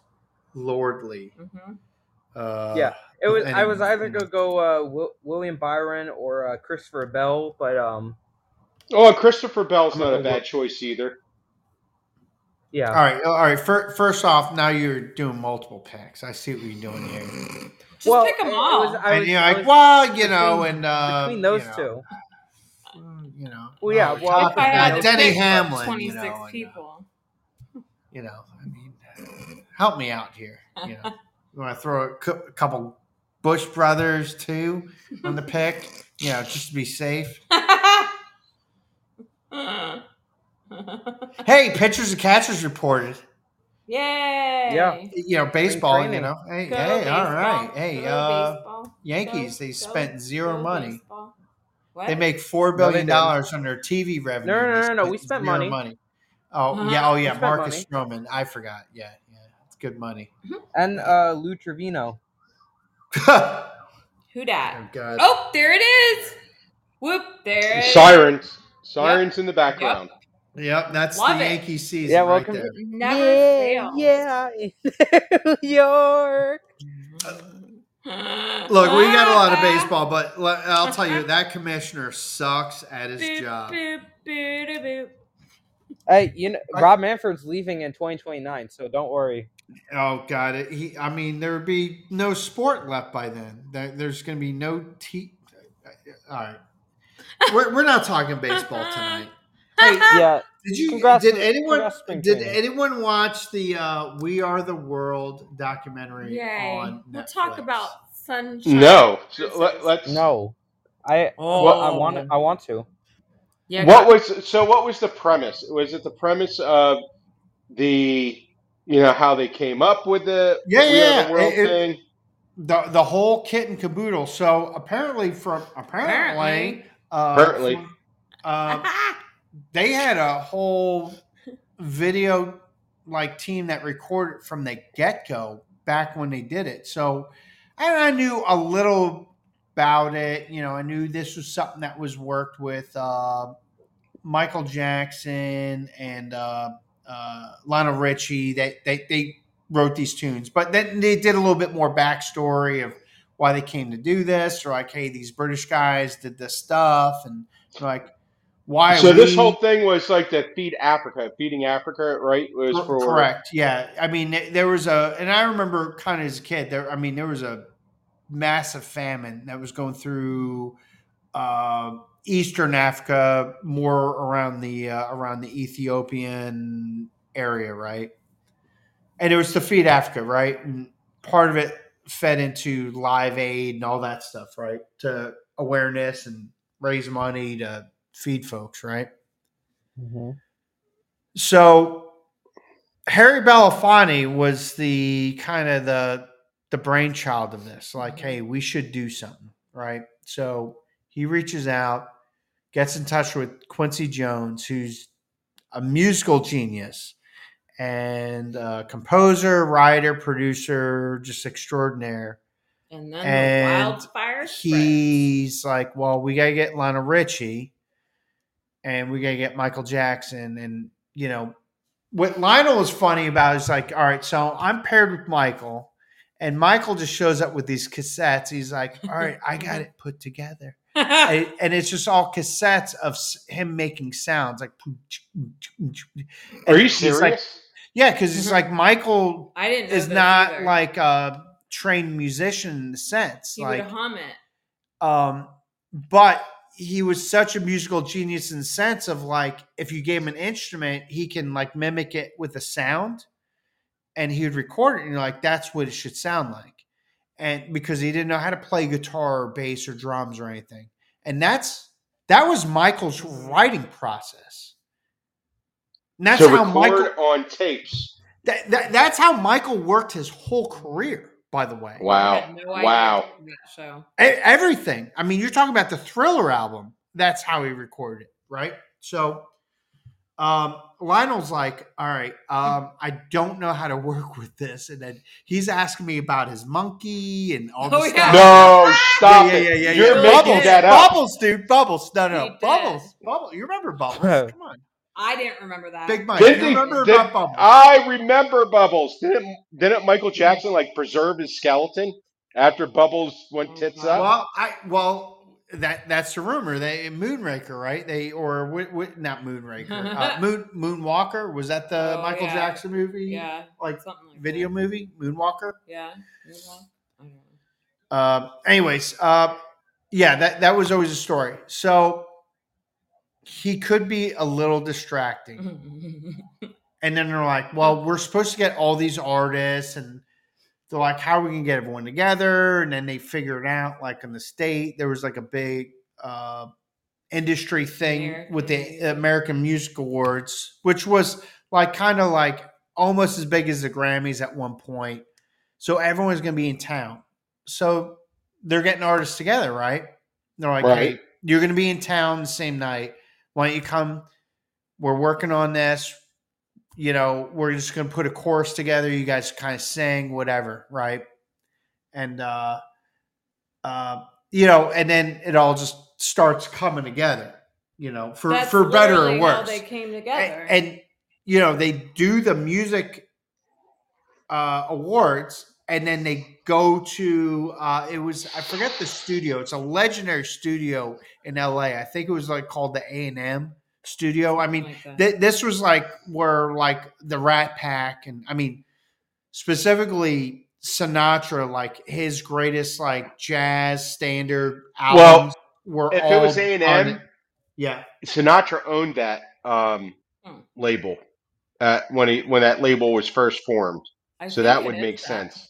Speaker 2: lordly.
Speaker 1: hmm
Speaker 2: Uh,
Speaker 4: Yeah, It was. I was either gonna go uh, Wi- William Byron or uh, Christopher Bell, but um,
Speaker 3: Oh, Christopher Bell's
Speaker 4: I'm
Speaker 3: not a bad
Speaker 4: with-
Speaker 3: choice either.
Speaker 4: yeah.
Speaker 2: All right, all right. First off, now you're doing multiple packs. I see what you're doing here.
Speaker 1: Just
Speaker 4: well,
Speaker 1: pick them
Speaker 4: it- it
Speaker 1: all.
Speaker 4: was- I
Speaker 2: and
Speaker 4: was-
Speaker 2: you're
Speaker 4: I
Speaker 2: like,
Speaker 4: was
Speaker 2: well, you know,
Speaker 4: between-
Speaker 2: and uh,
Speaker 4: between those
Speaker 2: you know,
Speaker 4: two.
Speaker 2: mm, you know.
Speaker 4: Well, yeah,
Speaker 2: oh,
Speaker 4: well,
Speaker 1: if I had
Speaker 2: Denny
Speaker 1: pick
Speaker 2: Hamlin, you
Speaker 1: 26
Speaker 2: know, and, uh,
Speaker 1: people.
Speaker 2: you know, I mean, help me out here. You know, <laughs> you want to throw a, cou- a couple Busch brothers too on the pick, <laughs> you know, just to be safe. <laughs> Hey, pitchers and catchers reported.
Speaker 1: Yay!
Speaker 4: Yeah.
Speaker 2: You know, baseball. You know, hey,
Speaker 1: Go
Speaker 2: hey, all
Speaker 1: baseball.
Speaker 2: right, hey,
Speaker 1: Go
Speaker 2: uh,
Speaker 1: baseball.
Speaker 2: Yankees.
Speaker 1: Go-
Speaker 2: they
Speaker 1: go-
Speaker 2: spent zero money. They make four
Speaker 4: No, they
Speaker 2: billion
Speaker 4: didn't.
Speaker 2: dollars on their TV revenue.
Speaker 4: No, no,
Speaker 2: They
Speaker 4: no, no, we spent
Speaker 2: zero
Speaker 4: money.
Speaker 2: Oh
Speaker 1: Uh-huh.
Speaker 2: yeah, oh yeah,
Speaker 4: spent
Speaker 2: Marcus Stroman. I forgot. Yeah, yeah, it's good money.
Speaker 4: and uh, Lou Trivino.
Speaker 2: oh <laughs>
Speaker 1: Who dat?
Speaker 2: God.
Speaker 1: Oh, there it is. Whoop! There it is.
Speaker 3: Sirens. Sirens in the background.
Speaker 2: Yep, that's
Speaker 1: Love
Speaker 2: the
Speaker 1: it.
Speaker 2: Yankee season
Speaker 4: Yeah,
Speaker 2: right
Speaker 4: welcome
Speaker 2: there.
Speaker 1: Never
Speaker 4: yeah,
Speaker 1: fails.
Speaker 4: yeah, New York.
Speaker 2: Uh, look, we got a lot of <laughs> baseball, but I'll tell you that commissioner sucks at his
Speaker 1: Boop,
Speaker 2: job.
Speaker 1: boop, boop, boop.
Speaker 4: Hey, you know, Rob Manfred's leaving in 2029, so don't worry.
Speaker 2: Oh God, it, he. I mean, there would be no sport left by then. There's going to be no t. Uh, uh, all right, we're, we're not talking baseball tonight. Hey, <laughs>
Speaker 4: Yeah,
Speaker 2: did you?
Speaker 4: Congrats
Speaker 2: did anyone?
Speaker 4: congrats to spring
Speaker 2: Did anyone watch the uh, "We Are the World" documentary
Speaker 1: Yay!
Speaker 2: on
Speaker 1: We'll
Speaker 2: Netflix?
Speaker 1: talk about sunshine.
Speaker 3: No. So let, let's.
Speaker 4: no, I
Speaker 1: Oh.
Speaker 4: well, I want I want to.
Speaker 1: Yeah,
Speaker 3: What was so? What was the premise? Was it the premise of the you know how they came up with the
Speaker 2: Yeah,
Speaker 3: We
Speaker 2: yeah,
Speaker 3: the world
Speaker 2: it- it- the the whole kit and caboodle. So apparently, from apparently, uh,
Speaker 3: Apparently.
Speaker 2: from, uh, <laughs> they had a whole <laughs> video like team that recorded from the get go back when they did it. So and I knew a little about it. You know, I knew this was something that was worked with uh, Michael Jackson and uh, uh, Lionel Richie. They, they they wrote these tunes, but then they did a little bit more backstory of why they came to do this. Or like, hey, these British guys did this stuff, and like, why?
Speaker 3: So this whole thing was like to feed Africa, feeding Africa, right? Was for
Speaker 2: correct. Yeah, I mean, there was a, and I remember kind of as a kid. There, I mean, there was a massive famine that was going through uh, eastern Africa, more around the uh, around the Ethiopian area, right? And it was to feed Africa, right? And part of it fed into Live Aid and all that stuff, right? To awareness and raise money to feed folks, right? Mm-hmm. So Harry Belafonte was the kind of the the brainchild of this. Like, hey, we should do something, right? So he reaches out, gets in touch with Quincy Jones, who's a musical genius and a composer, writer, producer, just extraordinaire.
Speaker 1: And then
Speaker 2: And
Speaker 1: the wildfire spread.
Speaker 2: He's like, well, we gotta get Lionel Richie, and we gotta get Michael Jackson, and you know, what Lionel was funny about is like, all right, so I'm paired with Michael, and Michael just shows up with these cassettes. He's like, all right, I <laughs> got it put together, <laughs> and, and it's just all cassettes of him making sounds like.
Speaker 3: Are you serious?
Speaker 2: like- yeah, because it's like Michael
Speaker 1: I didn't
Speaker 2: is not
Speaker 1: either.
Speaker 2: like a trained musician in the sense,
Speaker 1: he
Speaker 2: like
Speaker 1: would hum it.
Speaker 2: um, but he was such a musical genius in the sense of like if you gave him an instrument, he can like mimic it with a sound, and he would record it, and you're like, that's what it should sound like. And because he didn't know how to play guitar or bass or drums or anything, and that's that was Michael's writing process. And that's how Michael.
Speaker 3: on tapes.
Speaker 2: That, that, that's how Michael worked his whole career. By the way,
Speaker 1: I
Speaker 3: Wow.
Speaker 1: had no
Speaker 3: wow.
Speaker 1: about that show.
Speaker 2: E- everything. I mean, you're talking about the Thriller album. That's how he recorded it, right? So, um, Lionel's like, "All right, um, I don't know how to work with this," and then he's asking me about his monkey and all
Speaker 1: Oh,
Speaker 2: this
Speaker 1: yeah.
Speaker 2: stuff.
Speaker 3: No, <laughs> stop
Speaker 2: yeah,
Speaker 3: it.
Speaker 2: yeah, yeah,
Speaker 3: You're
Speaker 2: yeah.
Speaker 3: making
Speaker 2: Bubbles,
Speaker 3: that up.
Speaker 2: Bubbles, dude, Bubbles. No, no,
Speaker 1: He did.
Speaker 2: Bubbles, Bubbles. You remember Bubbles? <laughs> Come on,
Speaker 1: I didn't remember that.
Speaker 2: Big Mike.
Speaker 3: Didn't
Speaker 2: You
Speaker 3: he-
Speaker 2: remember
Speaker 3: did-
Speaker 2: about Bubbles?
Speaker 3: I remember Bubbles. Didn't didn't Michael Jackson like preserve his skeleton after Bubbles went tits up?
Speaker 2: Well, I well that that's the rumor. They Moonraker, right? They or what, what, not Moonraker. uh, <laughs> Moon Moonwalker was that the
Speaker 1: Oh,
Speaker 2: Michael
Speaker 1: yeah.
Speaker 2: Jackson movie?
Speaker 1: Yeah,
Speaker 2: like
Speaker 1: something like
Speaker 2: video
Speaker 1: that.
Speaker 2: movie Moonwalker.
Speaker 1: Yeah. Moonwalk? I
Speaker 2: Uh, anyways, uh, yeah, that that was always a story. So he could be a little distracting. <laughs> And then they're like, well, we're supposed to get all these artists, and they're like, how are we gonna get everyone together? And then they figure it out, like in the state, there was like a big uh, industry thing with the
Speaker 1: American.
Speaker 2: American Music Awards, which was like kind of like almost as big as the Grammys at one point. So everyone's gonna be in town. So they're getting artists together, right? They're like,
Speaker 3: Right.
Speaker 2: hey, you're gonna be in town the same night. Why don't you come? We're working on this you know, we're just going to put a chorus together. You guys kind of sing, whatever, right? And, uh, uh, you know, and then it all just starts coming together, you know, for,
Speaker 1: That's
Speaker 2: for better or worse.
Speaker 1: they came
Speaker 2: And,
Speaker 1: together.
Speaker 2: and, you know, they do the music uh, awards and then they go to, uh, it was, I forget the studio. It's a legendary studio in LA. I think it was like called the A&M studio. I mean,
Speaker 1: Like.
Speaker 2: Th- this was like where like the Rat Pack and I mean specifically Sinatra, like his greatest like jazz standard
Speaker 3: Well,
Speaker 2: albums were
Speaker 3: If
Speaker 2: all
Speaker 3: it was A and M.
Speaker 2: Yeah,
Speaker 3: Sinatra owned that um,
Speaker 1: Hmm.
Speaker 3: label uh, when he when that label was first formed.
Speaker 1: I
Speaker 3: So that would make
Speaker 1: that.
Speaker 3: sense.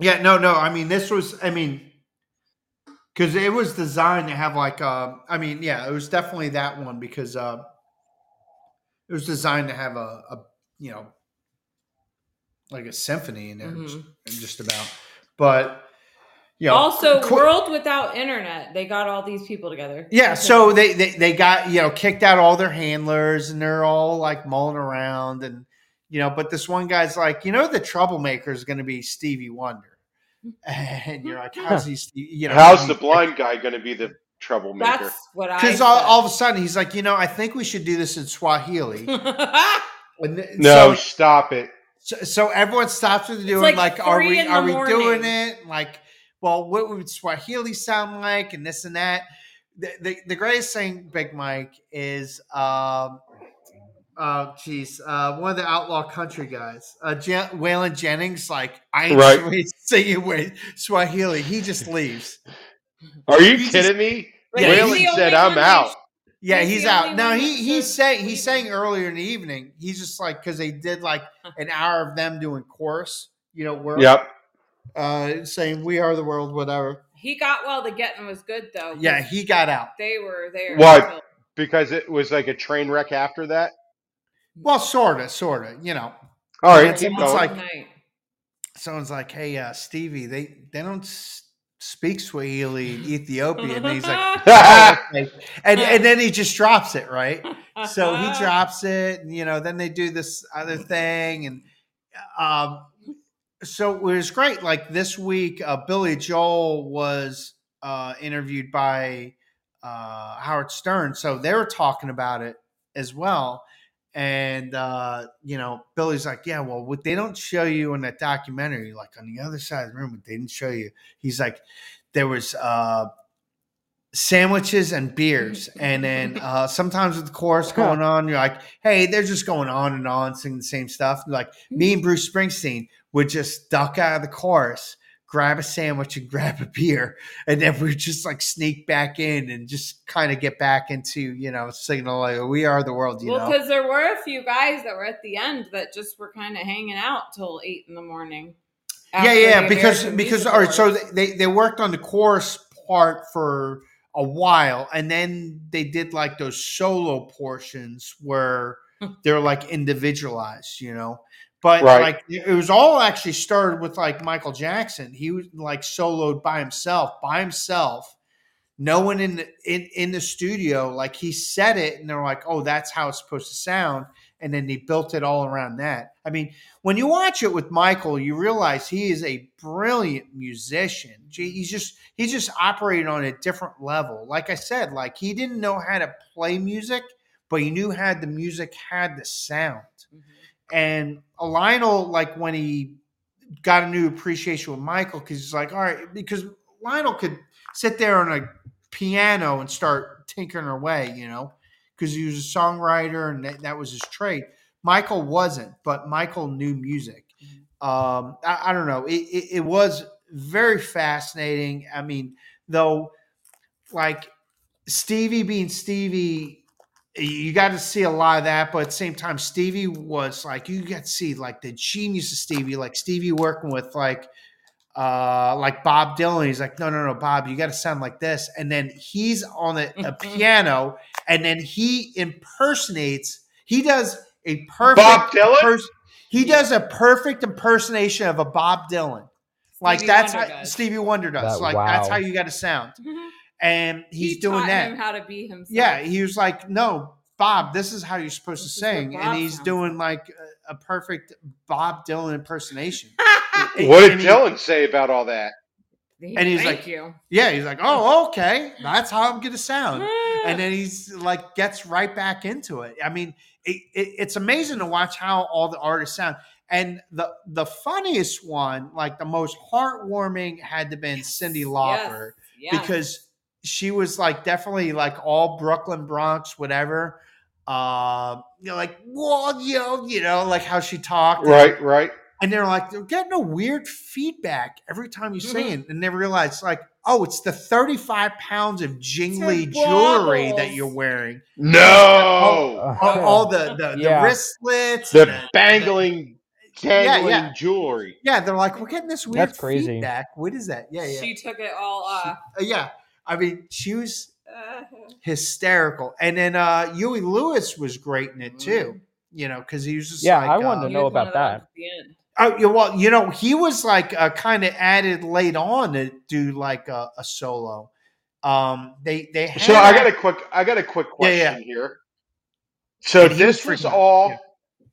Speaker 2: Yeah. No, no. I mean, this was. I mean, because it was designed to have like. Uh, I mean, yeah, it was definitely that one because uh, it was designed to have a, a you know like a symphony in there,
Speaker 1: Mhm.
Speaker 2: just, just about. But you know,
Speaker 1: Also,
Speaker 2: qu-
Speaker 1: world without internet, they got all these people together.
Speaker 2: Yeah, so they, they they got you know kicked out all their handlers and they're all like mulling around and you know, but this one guy's like, you know, the troublemaker is going to be Stevie Wonder, <laughs> and you're like, how's he? You know,
Speaker 3: How's the blind guy going to be the troublemaker?
Speaker 1: that's what I.
Speaker 2: Because all, all of a sudden he's like, you know, I think we should do this in Swahili.
Speaker 1: said. <laughs>
Speaker 2: And th-
Speaker 3: no,
Speaker 2: so,
Speaker 3: stop it.
Speaker 2: so so everyone stops what they're doing.
Speaker 1: like
Speaker 2: Like, are we
Speaker 1: in the
Speaker 2: are we doing it? Like, well, what would Swahili sound like, and this and that. The the, the greatest thing, Big Mike, is um, oh geez, uh, one of the outlaw country guys, uh, Je- Waylon Jennings. Like, I ain't
Speaker 3: Right.
Speaker 2: singing singing with Swahili. He just leaves.
Speaker 3: Are you
Speaker 2: You just-
Speaker 3: kidding me?
Speaker 1: But
Speaker 2: Yeah,
Speaker 3: Waylon said, "I'm out."
Speaker 2: Yeah,
Speaker 1: He's
Speaker 2: he's out.
Speaker 1: only
Speaker 2: No,
Speaker 1: one
Speaker 2: he
Speaker 1: that
Speaker 2: he's
Speaker 1: says
Speaker 2: saying he's
Speaker 1: leaving.
Speaker 2: saying earlier in the evening. He's just like because they did like an hour of them doing chorus. You know, where
Speaker 3: Yep.
Speaker 2: uh, saying "We are the world," whatever.
Speaker 1: He got well. The getting was good though. 'cause
Speaker 2: Yeah, he got out.
Speaker 1: they were there.
Speaker 3: What?
Speaker 1: until-
Speaker 3: Because it was like a train wreck after that.
Speaker 2: Well, sorta, sorta. You know,
Speaker 3: All right,
Speaker 2: It's
Speaker 3: keep going.
Speaker 2: like- someone's like, "Hey, uh, Stevie, they they don't s- speak Swahili in Ethiopia," and he's like, <laughs> "Oh, okay." and and then he just drops it, right? so he <laughs> drops it and you know then they do this other thing and um so it was great like this week uh, billy joel was uh interviewed by uh howard stern so they were talking about it as well and uh you know billy's like yeah well what they don't show you in that documentary like on the other side of the room what they didn't show you. He's like there was uh sandwiches and beers and then <laughs> uh sometimes with the chorus going on you're like hey they're just going on and on singing the same stuff. Like me and bruce springsteen would just duck out of the chorus grab a sandwich and <laughs> grab a beer. And then we just like sneak back in and just kind of get back into you know signal like we are the world you
Speaker 1: well, because there were a few guys that were at the end that just were kind of hanging out till eight in the morning.
Speaker 2: yeah yeah because because all right so they they worked on the chorus part for a while and then they did like those solo portions where <laughs> they're like individualized you know but
Speaker 3: Right.
Speaker 2: like it was all actually started with like michael jackson he was like soloed by himself by himself no one in the in, in the studio like he said it and they're like oh that's how it's supposed to sound and then they built it all around that i mean when you watch it with Michael, you realize he is a brilliant musician. He's just he's just operating on a different level. Like I said, like he didn't know how to play music, but he knew how the music had the sound. And Lionel, like when he got a new appreciation with Michael, because he's like, all right, because Lionel could sit there on a piano and start tinkering away, you know, because he was a songwriter and that, that was his trade. Michael wasn't, but Michael knew music. Um, I, I don't know. It, it, it was very fascinating. I mean, though, like Stevie being Stevie, you got to see a lot of that. But at the same time, Stevie was like you got to see like the genius of Stevie, like Stevie working with like uh like Bob Dylan. He's like, no, no, no, Bob, you got to sound like this. And then he's on a, a piano, and then he impersonates. He does a perfect
Speaker 3: Bob Dylan?
Speaker 2: pers- he does a perfect impersonation of a Bob Dylan. Like
Speaker 1: Stevie
Speaker 2: that's
Speaker 1: Wonder
Speaker 2: how
Speaker 1: does.
Speaker 2: Stevie Wonder does.
Speaker 4: That-
Speaker 2: like that's how you got to sound. And he's
Speaker 1: he
Speaker 2: doing that.
Speaker 1: Him how to be himself.
Speaker 2: Yeah, he was like, "No, Bob, this is how you're supposed
Speaker 1: This
Speaker 2: to sing," and he's
Speaker 1: sounds
Speaker 2: doing like a, a perfect Bob Dylan impersonation. <laughs>
Speaker 3: What did Dylan say about all that?
Speaker 2: And he's
Speaker 1: Thank
Speaker 2: like-
Speaker 1: you.
Speaker 2: Yeah, he's like, "Oh, okay, that's how I'm gonna sound," <laughs> and then he's like, gets right back into it. I mean, it, it, it's amazing to watch how all the artists sound. And the the funniest one, like the most heartwarming, had to been Cyndi Lauper
Speaker 1: Yes, yes.
Speaker 2: because she was like definitely like all Brooklyn Bronx, whatever. Uh, you know, like whoa, you know, you know, like how she talked,
Speaker 3: Right, right.
Speaker 2: And they're like, they're getting a weird feedback every time you say it, and they realize like, oh, it's the thirty-five pounds of jingly jewelry that you're wearing,
Speaker 3: No,
Speaker 2: all, all the the,
Speaker 4: Yeah.
Speaker 2: the wristlets,
Speaker 3: the
Speaker 2: and
Speaker 3: bangling,
Speaker 2: Yeah,
Speaker 3: tangling
Speaker 2: yeah.
Speaker 3: jewelry.
Speaker 2: yeah, they're like, we're getting this weird
Speaker 4: That's crazy.
Speaker 2: feedback. What is that? Yeah, yeah,
Speaker 1: She took it all off.
Speaker 2: Uh, yeah. I mean, she was
Speaker 1: Uh,
Speaker 2: hysterical. And then uh Huey Lewis was great in it too. You know, because he was just
Speaker 4: Yeah,
Speaker 2: like,
Speaker 4: I wanted
Speaker 2: uh,
Speaker 4: to know
Speaker 1: he was one
Speaker 4: about
Speaker 1: of the ones
Speaker 4: that.
Speaker 1: at the end.
Speaker 2: Oh, yeah, well, you know, he was like uh, kind of added late on to do like a, a solo. Um, they they had
Speaker 3: So I got a quick, I got a quick question
Speaker 2: yeah.
Speaker 3: here. So
Speaker 2: And he was
Speaker 3: this was all,
Speaker 2: yeah.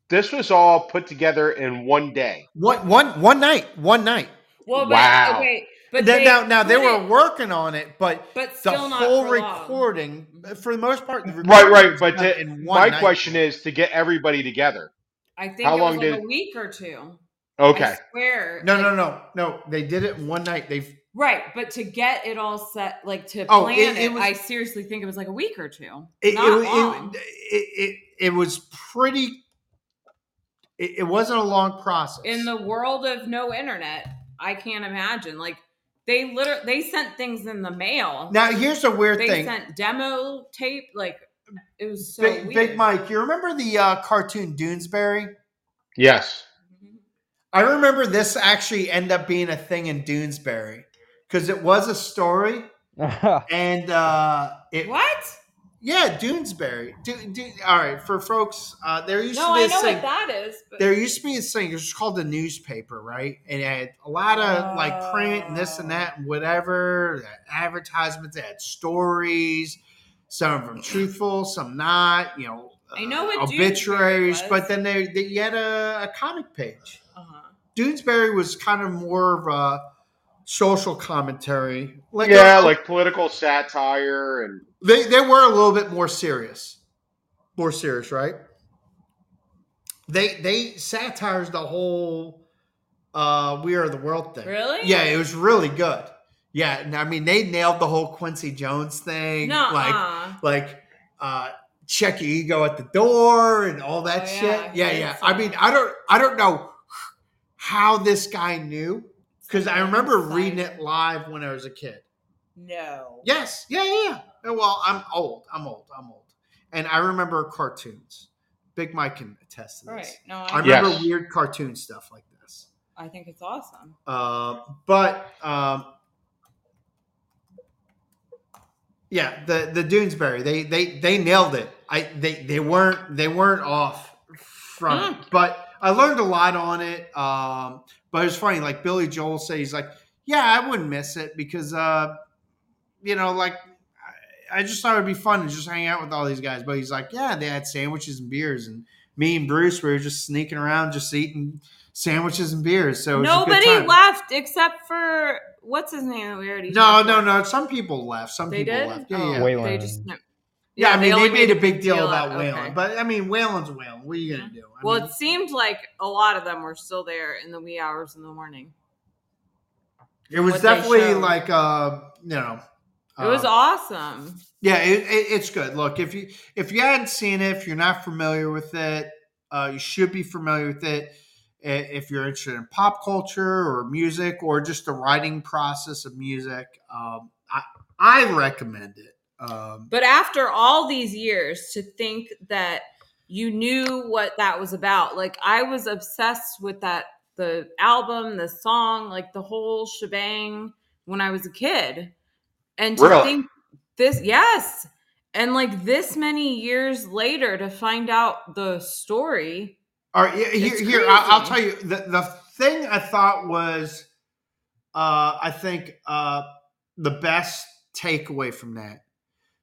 Speaker 3: this was all put together in one day.
Speaker 2: one one one night, one night.
Speaker 1: Well, but,
Speaker 3: Wow.
Speaker 1: okay, but
Speaker 2: Now,
Speaker 1: they
Speaker 2: now, now they were
Speaker 1: it-
Speaker 2: working on it, but
Speaker 1: but
Speaker 2: the
Speaker 1: still not
Speaker 2: whole
Speaker 1: for long.
Speaker 2: recording, for the most part, the
Speaker 3: Right, right. But to, my
Speaker 2: night.
Speaker 3: question is to get everybody together.
Speaker 1: I think
Speaker 3: How
Speaker 1: it
Speaker 3: long
Speaker 1: was like
Speaker 3: did-
Speaker 1: a week or two.
Speaker 3: Okay.
Speaker 1: I swear.
Speaker 2: No,
Speaker 1: like-
Speaker 2: no, no, no. They did it one night. They
Speaker 1: Right, but to get it all set, like to
Speaker 2: Oh,
Speaker 1: plan
Speaker 2: it-
Speaker 1: it,
Speaker 2: it was-
Speaker 1: I seriously think it was like a week or two.
Speaker 2: it,
Speaker 1: Not
Speaker 2: it,
Speaker 1: long.
Speaker 2: it, it, it, it was pretty. It, it wasn't a long process.
Speaker 1: In the world of no internet, I can't imagine. Like They literally they sent things in the mail.
Speaker 2: Now here's a weird
Speaker 1: they
Speaker 2: thing.
Speaker 1: They sent demo tape. Like it was so
Speaker 2: Big,
Speaker 1: weird.
Speaker 2: Big Mike, you remember the uh, cartoon Doonesbury?
Speaker 3: Yes.
Speaker 2: I remember this actually ended up being a thing in Doonesbury because it was a story <laughs> and uh, it
Speaker 1: What?
Speaker 2: Yeah Doonesbury. Do, do, all right for folks. Uh, there used
Speaker 1: No,
Speaker 2: to be
Speaker 1: I
Speaker 2: a
Speaker 1: know
Speaker 2: thing.
Speaker 1: what that is. But
Speaker 2: there used to be a thing. It was called the newspaper, right? And it had a lot of like print and this and that and whatever. Advertisements. They had stories. Some of them truthful, some not. You know,
Speaker 1: I know what
Speaker 2: uh, obituaries, but then they, they you had a, a comic page.
Speaker 1: uh-huh.
Speaker 2: Doonesbury was kind of more of a social commentary. Like
Speaker 3: yeah,
Speaker 2: uh,
Speaker 3: like political satire and
Speaker 2: they they were a little bit more serious, more serious, right? They they satirized the whole uh "We Are the World" thing.
Speaker 1: Really?
Speaker 2: Yeah, it was really good. Yeah, and I mean they nailed the whole Quincy Jones thing.
Speaker 1: No.
Speaker 2: like like uh check your ego at the door and all that
Speaker 1: Oh,
Speaker 2: shit.
Speaker 1: yeah,
Speaker 2: Yeah,
Speaker 1: I
Speaker 2: yeah. I mean. I don't I don't know how this guy knew because I remember
Speaker 1: Inside.
Speaker 2: reading it live when I was a kid.
Speaker 1: No.
Speaker 2: Yes, yeah, yeah. yeah. Well, I'm old. I'm old. I'm old. And I remember cartoons. Big Mike can attest to this.
Speaker 1: Right. No,
Speaker 2: I
Speaker 1: I,
Speaker 2: remember
Speaker 3: Yes.
Speaker 2: weird cartoon stuff like this.
Speaker 1: I think it's awesome.
Speaker 2: Uh, but um, yeah, the the Doonesbury they they they nailed it. I they they weren't they weren't off from it. But I learned a lot on it. Um, but it was funny. Like Billy Joel says, he's like, yeah, I wouldn't miss it because uh, you know, like. I- I just thought it'd be fun to just hang out with all these guys, but he's like, yeah, they had sandwiches and beers, and me and Bruce we were just sneaking around, just eating sandwiches and beers. So it was a good
Speaker 1: Nobody left except for what's his name that we already.
Speaker 2: No, no,
Speaker 1: about?
Speaker 2: no. Some people left. Some
Speaker 1: They
Speaker 2: people
Speaker 1: did.
Speaker 2: left. Yeah,
Speaker 1: oh,
Speaker 2: yeah.
Speaker 4: Waylon.
Speaker 1: They just.
Speaker 2: Yeah, I mean, they
Speaker 1: only
Speaker 2: made a big deal about
Speaker 1: out-
Speaker 2: Waylon,
Speaker 1: okay.
Speaker 2: but I mean, Waylon's Waylon. What are you gonna do? I
Speaker 1: well,
Speaker 2: mean,
Speaker 1: it seemed like a lot of them were still there in the wee hours in the morning.
Speaker 2: it was definitely like, uh, you know,
Speaker 1: It was
Speaker 2: uh,
Speaker 1: awesome.
Speaker 2: Yeah, it, it, it's good. Look, if you if you hadn't seen it, if you're not familiar with it, uh, you should be familiar with it. If you're interested in pop culture or music or just the writing process of music, um, I I recommend it. Um,
Speaker 1: But after all these years, to think that you knew what that was about, like I was obsessed with that the album, the song, like the whole shebang when I was a kid. And to
Speaker 3: Really?
Speaker 1: think this, yes. And like this many years later to find out the story.
Speaker 2: All right, here,
Speaker 1: It's
Speaker 2: here I'll, I'll tell you the the thing I thought was, uh, I think uh, the best takeaway from that.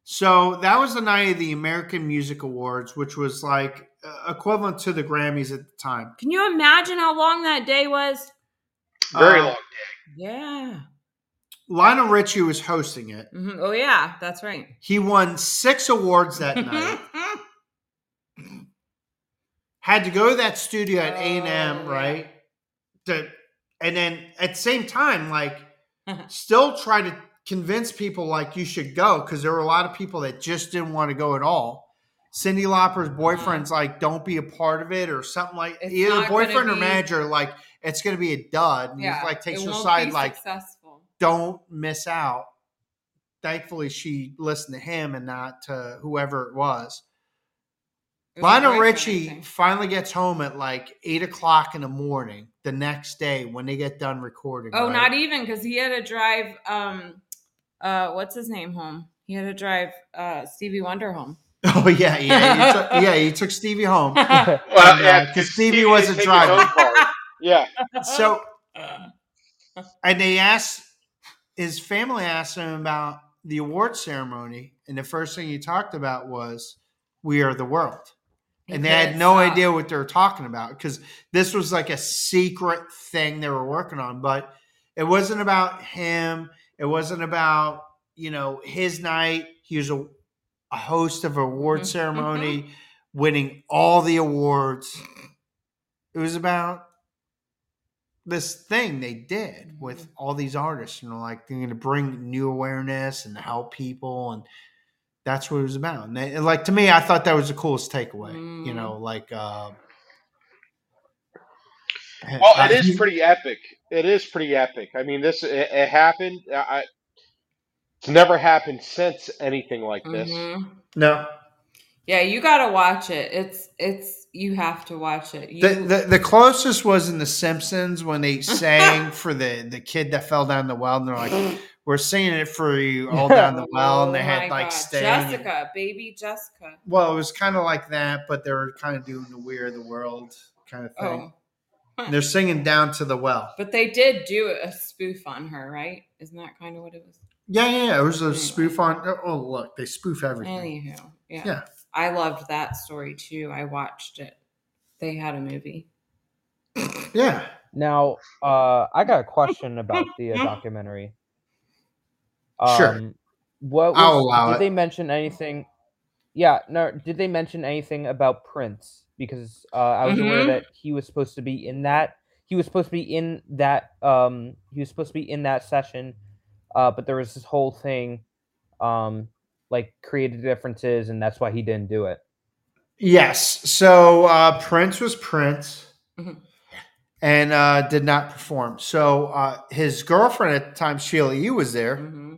Speaker 2: So that was the night of the American Music Awards, which was like uh, equivalent to the Grammys at the time.
Speaker 1: Can you imagine how long that day was?
Speaker 3: very
Speaker 2: Uh,
Speaker 3: long. Day.
Speaker 1: Yeah.
Speaker 2: Lionel Richie was hosting it.
Speaker 1: Mhm. Oh yeah, that's right.
Speaker 2: He won six awards that <laughs> night. Had to go to that studio at A and
Speaker 1: Oh,
Speaker 2: M,
Speaker 1: yeah.
Speaker 2: right? To, and then at the same time, like, <laughs> still try to convince people like you should go because there were a lot of people that just didn't want to go at all. Cyndi Lauper's boyfriend's like, "Don't be a part of it," or something like
Speaker 1: It's
Speaker 2: either boyfriend or
Speaker 1: be-
Speaker 2: manager like it's going to be a dud. And
Speaker 1: yeah.
Speaker 2: like takes her side like,
Speaker 1: successful.
Speaker 2: don't miss out. Thankfully, she listened to him and not to whoever it was.
Speaker 1: It was
Speaker 2: Lionel Richie finally gets home at like eight o'clock in the morning the next day when they get done recording.
Speaker 1: Oh,
Speaker 2: right?
Speaker 1: not even because he had to drive. Um, uh, what's his name home? He had to drive uh Stevie Wonder home. <laughs>
Speaker 2: Oh yeah, yeah, he took, yeah. He took Stevie home. <laughs>
Speaker 3: Well,
Speaker 2: And, uh,
Speaker 3: yeah,
Speaker 2: 'cause
Speaker 3: 'cause
Speaker 2: Stevie was
Speaker 3: didn't
Speaker 2: a driver.
Speaker 3: Yeah,
Speaker 2: So, and they asked his family asked him about the award ceremony, and the first thing he talked about was "We Are the World."
Speaker 1: He
Speaker 2: and they had no
Speaker 1: stop.
Speaker 2: idea what they were talking about because this was like a secret thing they were working on but it wasn't about him it wasn't about you know his night he was a, a host of award
Speaker 1: Mhm.
Speaker 2: ceremony winning all the awards it was about this thing they did with all these artists you know like they're going to bring new awareness and help people and that's what it was about. And, they, and, like to me, I thought that was the coolest takeaway. You
Speaker 1: Mm.
Speaker 2: know, like uh,
Speaker 3: Well, <laughs> it is pretty epic. It is pretty epic. I mean, this it, it happened. I, I- it's never happened since anything like this.
Speaker 1: Mhm.
Speaker 2: No,
Speaker 1: Yeah, you gotta watch it. It's it's you have to watch it. You,
Speaker 2: the, the the closest was in The Simpsons when they sang <laughs> for the the kid that fell down the well, and they're like, <gasps> "We're singing it for you <laughs> all down the well," and they
Speaker 1: Oh
Speaker 2: had like
Speaker 1: God.
Speaker 2: Sting.
Speaker 1: Jessica, baby Jessica.
Speaker 2: Well, it was kind of like that, but they were kind of doing the "We Are the World" kind of thing.
Speaker 1: Oh,
Speaker 2: And they're singing down to the well.
Speaker 1: but they did do a spoof on her, right? Isn't that kind of what it was?
Speaker 2: Yeah, yeah, yeah. It was a spoof on. Oh, look, they spoof everything.
Speaker 1: Anywho, yeah.
Speaker 2: Yeah.
Speaker 1: I loved that story too. I watched it. They had a movie.
Speaker 2: Yeah.
Speaker 4: Now, uh, I got a question about the uh, <laughs> documentary.
Speaker 2: Sure.
Speaker 4: Um, What was,
Speaker 2: I'll allow
Speaker 4: did
Speaker 2: it.
Speaker 4: they mention anything? Yeah, no. Did they mention anything about Prince? Because uh, I was aware
Speaker 1: Mhm.
Speaker 4: that he was supposed to be in that. He was supposed to be in that. Um, he was supposed to be in that session, uh, but there was this whole thing, um, like created differences, and that's why he didn't do it.
Speaker 2: Yes. So uh, Prince was Prince
Speaker 1: Mhm.
Speaker 2: and uh, did not perform. So uh, his girlfriend at the time, Sheila E, was there.
Speaker 1: hmm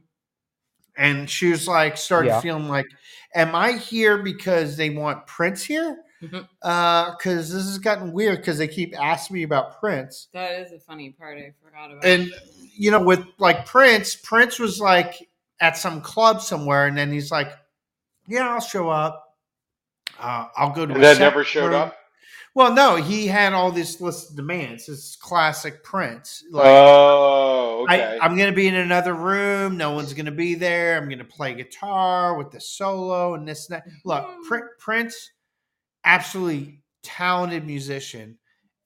Speaker 2: And she was like, started
Speaker 4: Yeah.
Speaker 2: feeling like, am I here because they want Prince here?
Speaker 1: Mm-hmm.
Speaker 2: Uh, because this has gotten weird because they keep asking me about Prince.
Speaker 1: That is a funny part. I forgot about.
Speaker 2: And, you know, with like Prince, Prince was like at some club somewhere. And then he's like, yeah, I'll show up. Uh, I'll go to
Speaker 3: And
Speaker 2: a
Speaker 3: then
Speaker 2: separate
Speaker 3: never showed
Speaker 2: room."
Speaker 3: up.
Speaker 2: Well, no, he had all this list of demands. It's classic Prince. Like,
Speaker 3: oh, okay.
Speaker 2: I, I'm going to be in another room. No one's going to be there. I'm going to play guitar with the solo and this and that. Look, hmm. Pr- Prince, absolutely talented musician.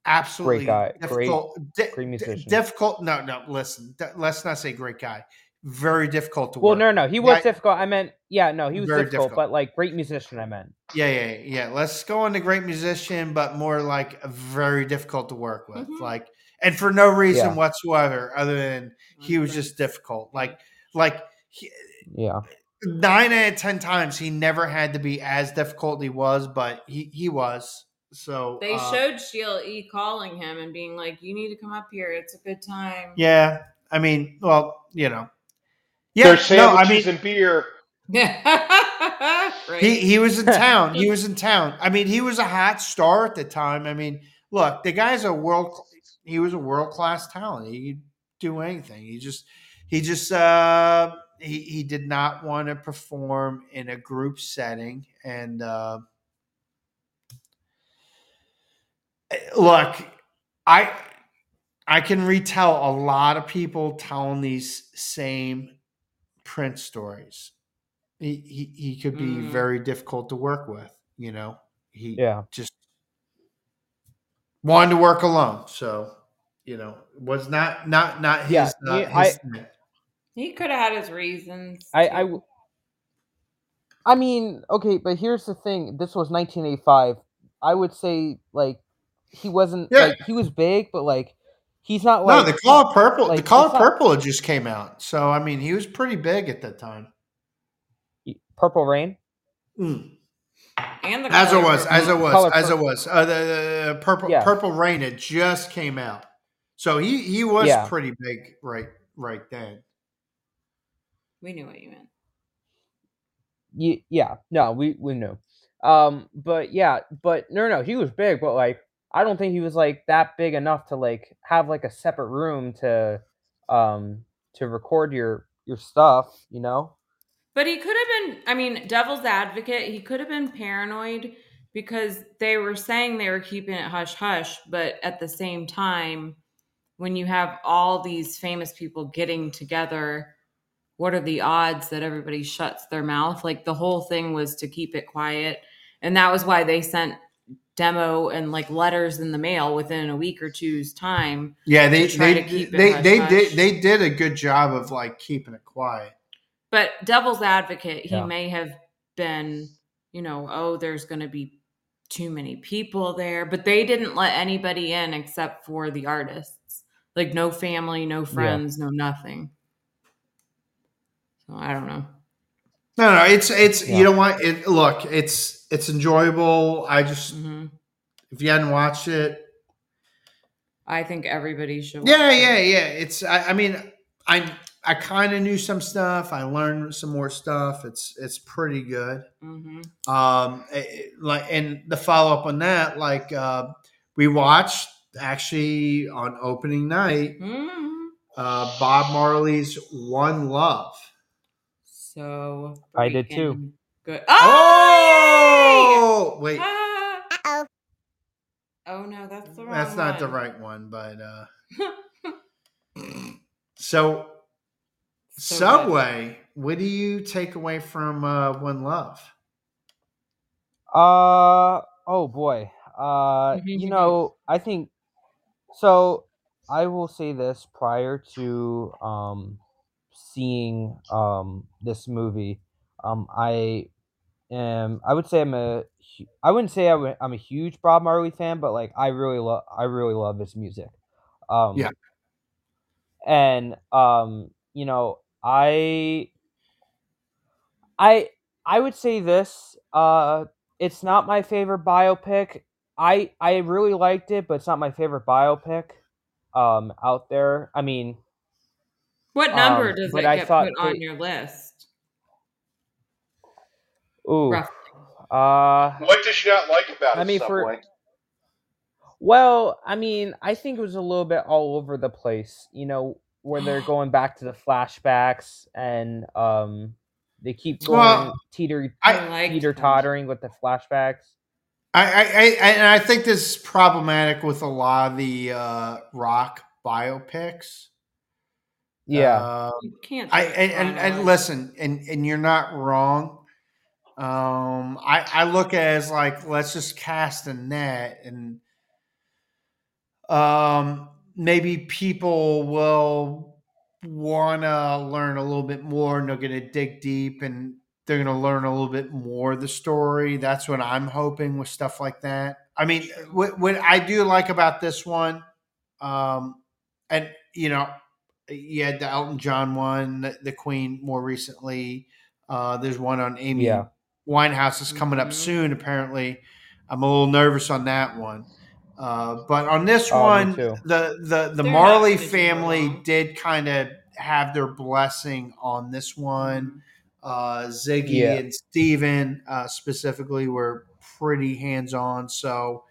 Speaker 2: Absolutely
Speaker 4: guy. Great-
Speaker 2: difficult. di-
Speaker 4: great
Speaker 2: di-
Speaker 4: musician.
Speaker 2: difficult. No, no. Listen, d- let's not say great guy. Very difficult to
Speaker 4: Well,
Speaker 2: work.
Speaker 4: Well, no, no, he was
Speaker 2: Yeah.
Speaker 4: difficult. I meant, yeah, no, he was
Speaker 2: Very
Speaker 4: difficult,
Speaker 2: difficult.
Speaker 4: but like great musician. I meant.
Speaker 2: Yeah, yeah, yeah. Let's go into great musician, but more like very difficult to work with.
Speaker 1: Mhm.
Speaker 2: Like, and for no reason
Speaker 4: Yeah.
Speaker 2: whatsoever, other than he was just difficult. Like, like he,
Speaker 4: Yeah.
Speaker 2: Nine out of ten times he never had to be as difficult he was, but he he was. So
Speaker 1: They
Speaker 2: uh,
Speaker 1: showed Sheila E calling him and being like, "You need to come up here. It's a good time."
Speaker 2: Yeah, I mean, well, you know, yeah.
Speaker 3: There's
Speaker 2: No, I mean,
Speaker 3: and beer. <laughs>
Speaker 1: right.
Speaker 2: he he was in <laughs> town. He was in town. I mean, he was a hot star at the time. I mean, look, the guy's a world. He was a world class talent. He could do anything. He just he just uh he he did not want to perform in a group setting and uh look i i can retell a lot of people telling these same prince stories he he, he could be
Speaker 1: Mm.
Speaker 2: very difficult to work with you know he
Speaker 4: Yeah.
Speaker 2: just wanted to work alone so you know was not not not his,
Speaker 4: Yeah,
Speaker 2: uh,
Speaker 4: he-
Speaker 2: his
Speaker 1: he could have had his reasons.
Speaker 4: I, I,
Speaker 1: too.
Speaker 4: w- I mean, okay, but here's the thing. This was 1985. I would say like he wasn't
Speaker 2: Yeah.
Speaker 4: like he was big, but like he's not
Speaker 2: no
Speaker 4: like
Speaker 2: the color purple
Speaker 4: like,
Speaker 2: the color
Speaker 4: it's not-
Speaker 2: purple had just came out so i mean he was pretty big at that time
Speaker 4: Purple Rain.
Speaker 2: Mm.
Speaker 1: and the
Speaker 2: as it
Speaker 1: color
Speaker 2: was as it
Speaker 1: purple.
Speaker 2: was as it
Speaker 4: purple.
Speaker 2: was uh, the, the purple
Speaker 4: Yeah.
Speaker 2: purple rain It just came out so he he was
Speaker 4: Yeah.
Speaker 2: pretty big right right then
Speaker 1: We knew what you meant.
Speaker 4: Ye- yeah, no, we we knew. Um, but yeah, but no, no, he was big, but like I don't think he was like that big enough to like have like a separate room to um to record your your stuff, you know?
Speaker 1: But he could have been, I mean, devil's advocate, he could have been paranoid because they were saying they were keeping it hush hush, but at the same time, when you have all these famous people getting together, what are the odds that everybody shuts their mouth? Like the whole thing was to keep it quiet. And that was why they sent demo and like letters in the mail within a week or two's time.
Speaker 2: yeah they
Speaker 1: To try
Speaker 2: they
Speaker 1: to keep it
Speaker 2: they,
Speaker 1: hush
Speaker 2: they
Speaker 1: hush.
Speaker 2: did they did a good job of like keeping it quiet
Speaker 1: But devil's advocate, he
Speaker 4: Yeah.
Speaker 1: may have been, you know, oh, there's going to be too many people there, but they didn't let anybody in except for the artists. Like no family, no friends, no nothing. So I don't know.
Speaker 2: no no it's it's
Speaker 4: Yeah.
Speaker 2: you know what it look it's it's enjoyable i just
Speaker 1: hmm
Speaker 2: if you hadn't watched it
Speaker 1: I think everybody should.
Speaker 2: Yeah,
Speaker 1: watch it.
Speaker 2: yeah, yeah. It's. I, I mean, I I kind of knew some stuff. I learned some more stuff. It's it's pretty good.
Speaker 1: Mhm.
Speaker 2: Um, it- it- like and the follow up on that, like uh, we watched actually on opening night,
Speaker 1: Mhm.
Speaker 2: uh, Bob Marley's "One Love."
Speaker 1: So
Speaker 4: I did too.
Speaker 1: Good. Oh!
Speaker 2: Oh wait,
Speaker 1: Ah! Oh no, that's the wrong
Speaker 2: that's not the right one, but uh, <laughs> so.
Speaker 1: So good.
Speaker 2: Subway, what do you take away from uh, One Love?
Speaker 4: Uh oh boy. Uh you <laughs> know, I think so I will say this prior to um seeing um this movie. Um I am I would say I'm a. I wouldn't say I'm a, I'm a huge Bob Marley fan, but like I really love I really love his music. Um
Speaker 2: Yeah.
Speaker 4: And um you know, I I I would say this. Uh, it's not my favorite biopic. I I really liked it, but it's not my favorite biopic. Um, out there. I mean,
Speaker 1: What number
Speaker 4: Um,
Speaker 1: does it
Speaker 4: I
Speaker 1: get
Speaker 4: thought
Speaker 1: put on
Speaker 4: they-
Speaker 1: your list?
Speaker 4: ooh.
Speaker 1: Roughly.
Speaker 3: What
Speaker 4: Uh,
Speaker 3: did you not like about it,
Speaker 4: I mean, for- well, I mean, I think it was a little bit all over the place. You know, where they're <gasps> going back to the flashbacks and um, they keep going
Speaker 2: Well,
Speaker 4: teeter
Speaker 2: I-
Speaker 1: liked
Speaker 4: teeter tottering with the flashbacks.
Speaker 2: I, I, I and I think this is problematic with a lot of the uh, rock biopics.
Speaker 4: Yeah,
Speaker 2: Um,
Speaker 1: You can't.
Speaker 2: I and, and, and listen, and and you're not wrong. Um, I I look at it as like let's just cast a net, and um, maybe people will want to learn a little bit more, and they're going to dig deep, and they're going to learn a little bit more of the story. That's what I'm hoping with stuff like that. I mean, what what I do like about this one, um, and you know, you had the Elton John one, the, the Queen more recently. Uh, there's one on Amy
Speaker 4: Yeah.
Speaker 2: Winehouse is coming up
Speaker 1: Mhm.
Speaker 2: soon. Apparently, I'm a little nervous on that one. Uh, but on this
Speaker 4: Oh, me
Speaker 2: one,
Speaker 4: too.
Speaker 2: the the the
Speaker 1: They're
Speaker 2: Marley family did kind of have their blessing on this one. Uh, Ziggy
Speaker 4: Yeah.
Speaker 2: and Steven uh, specifically were pretty hands on. So,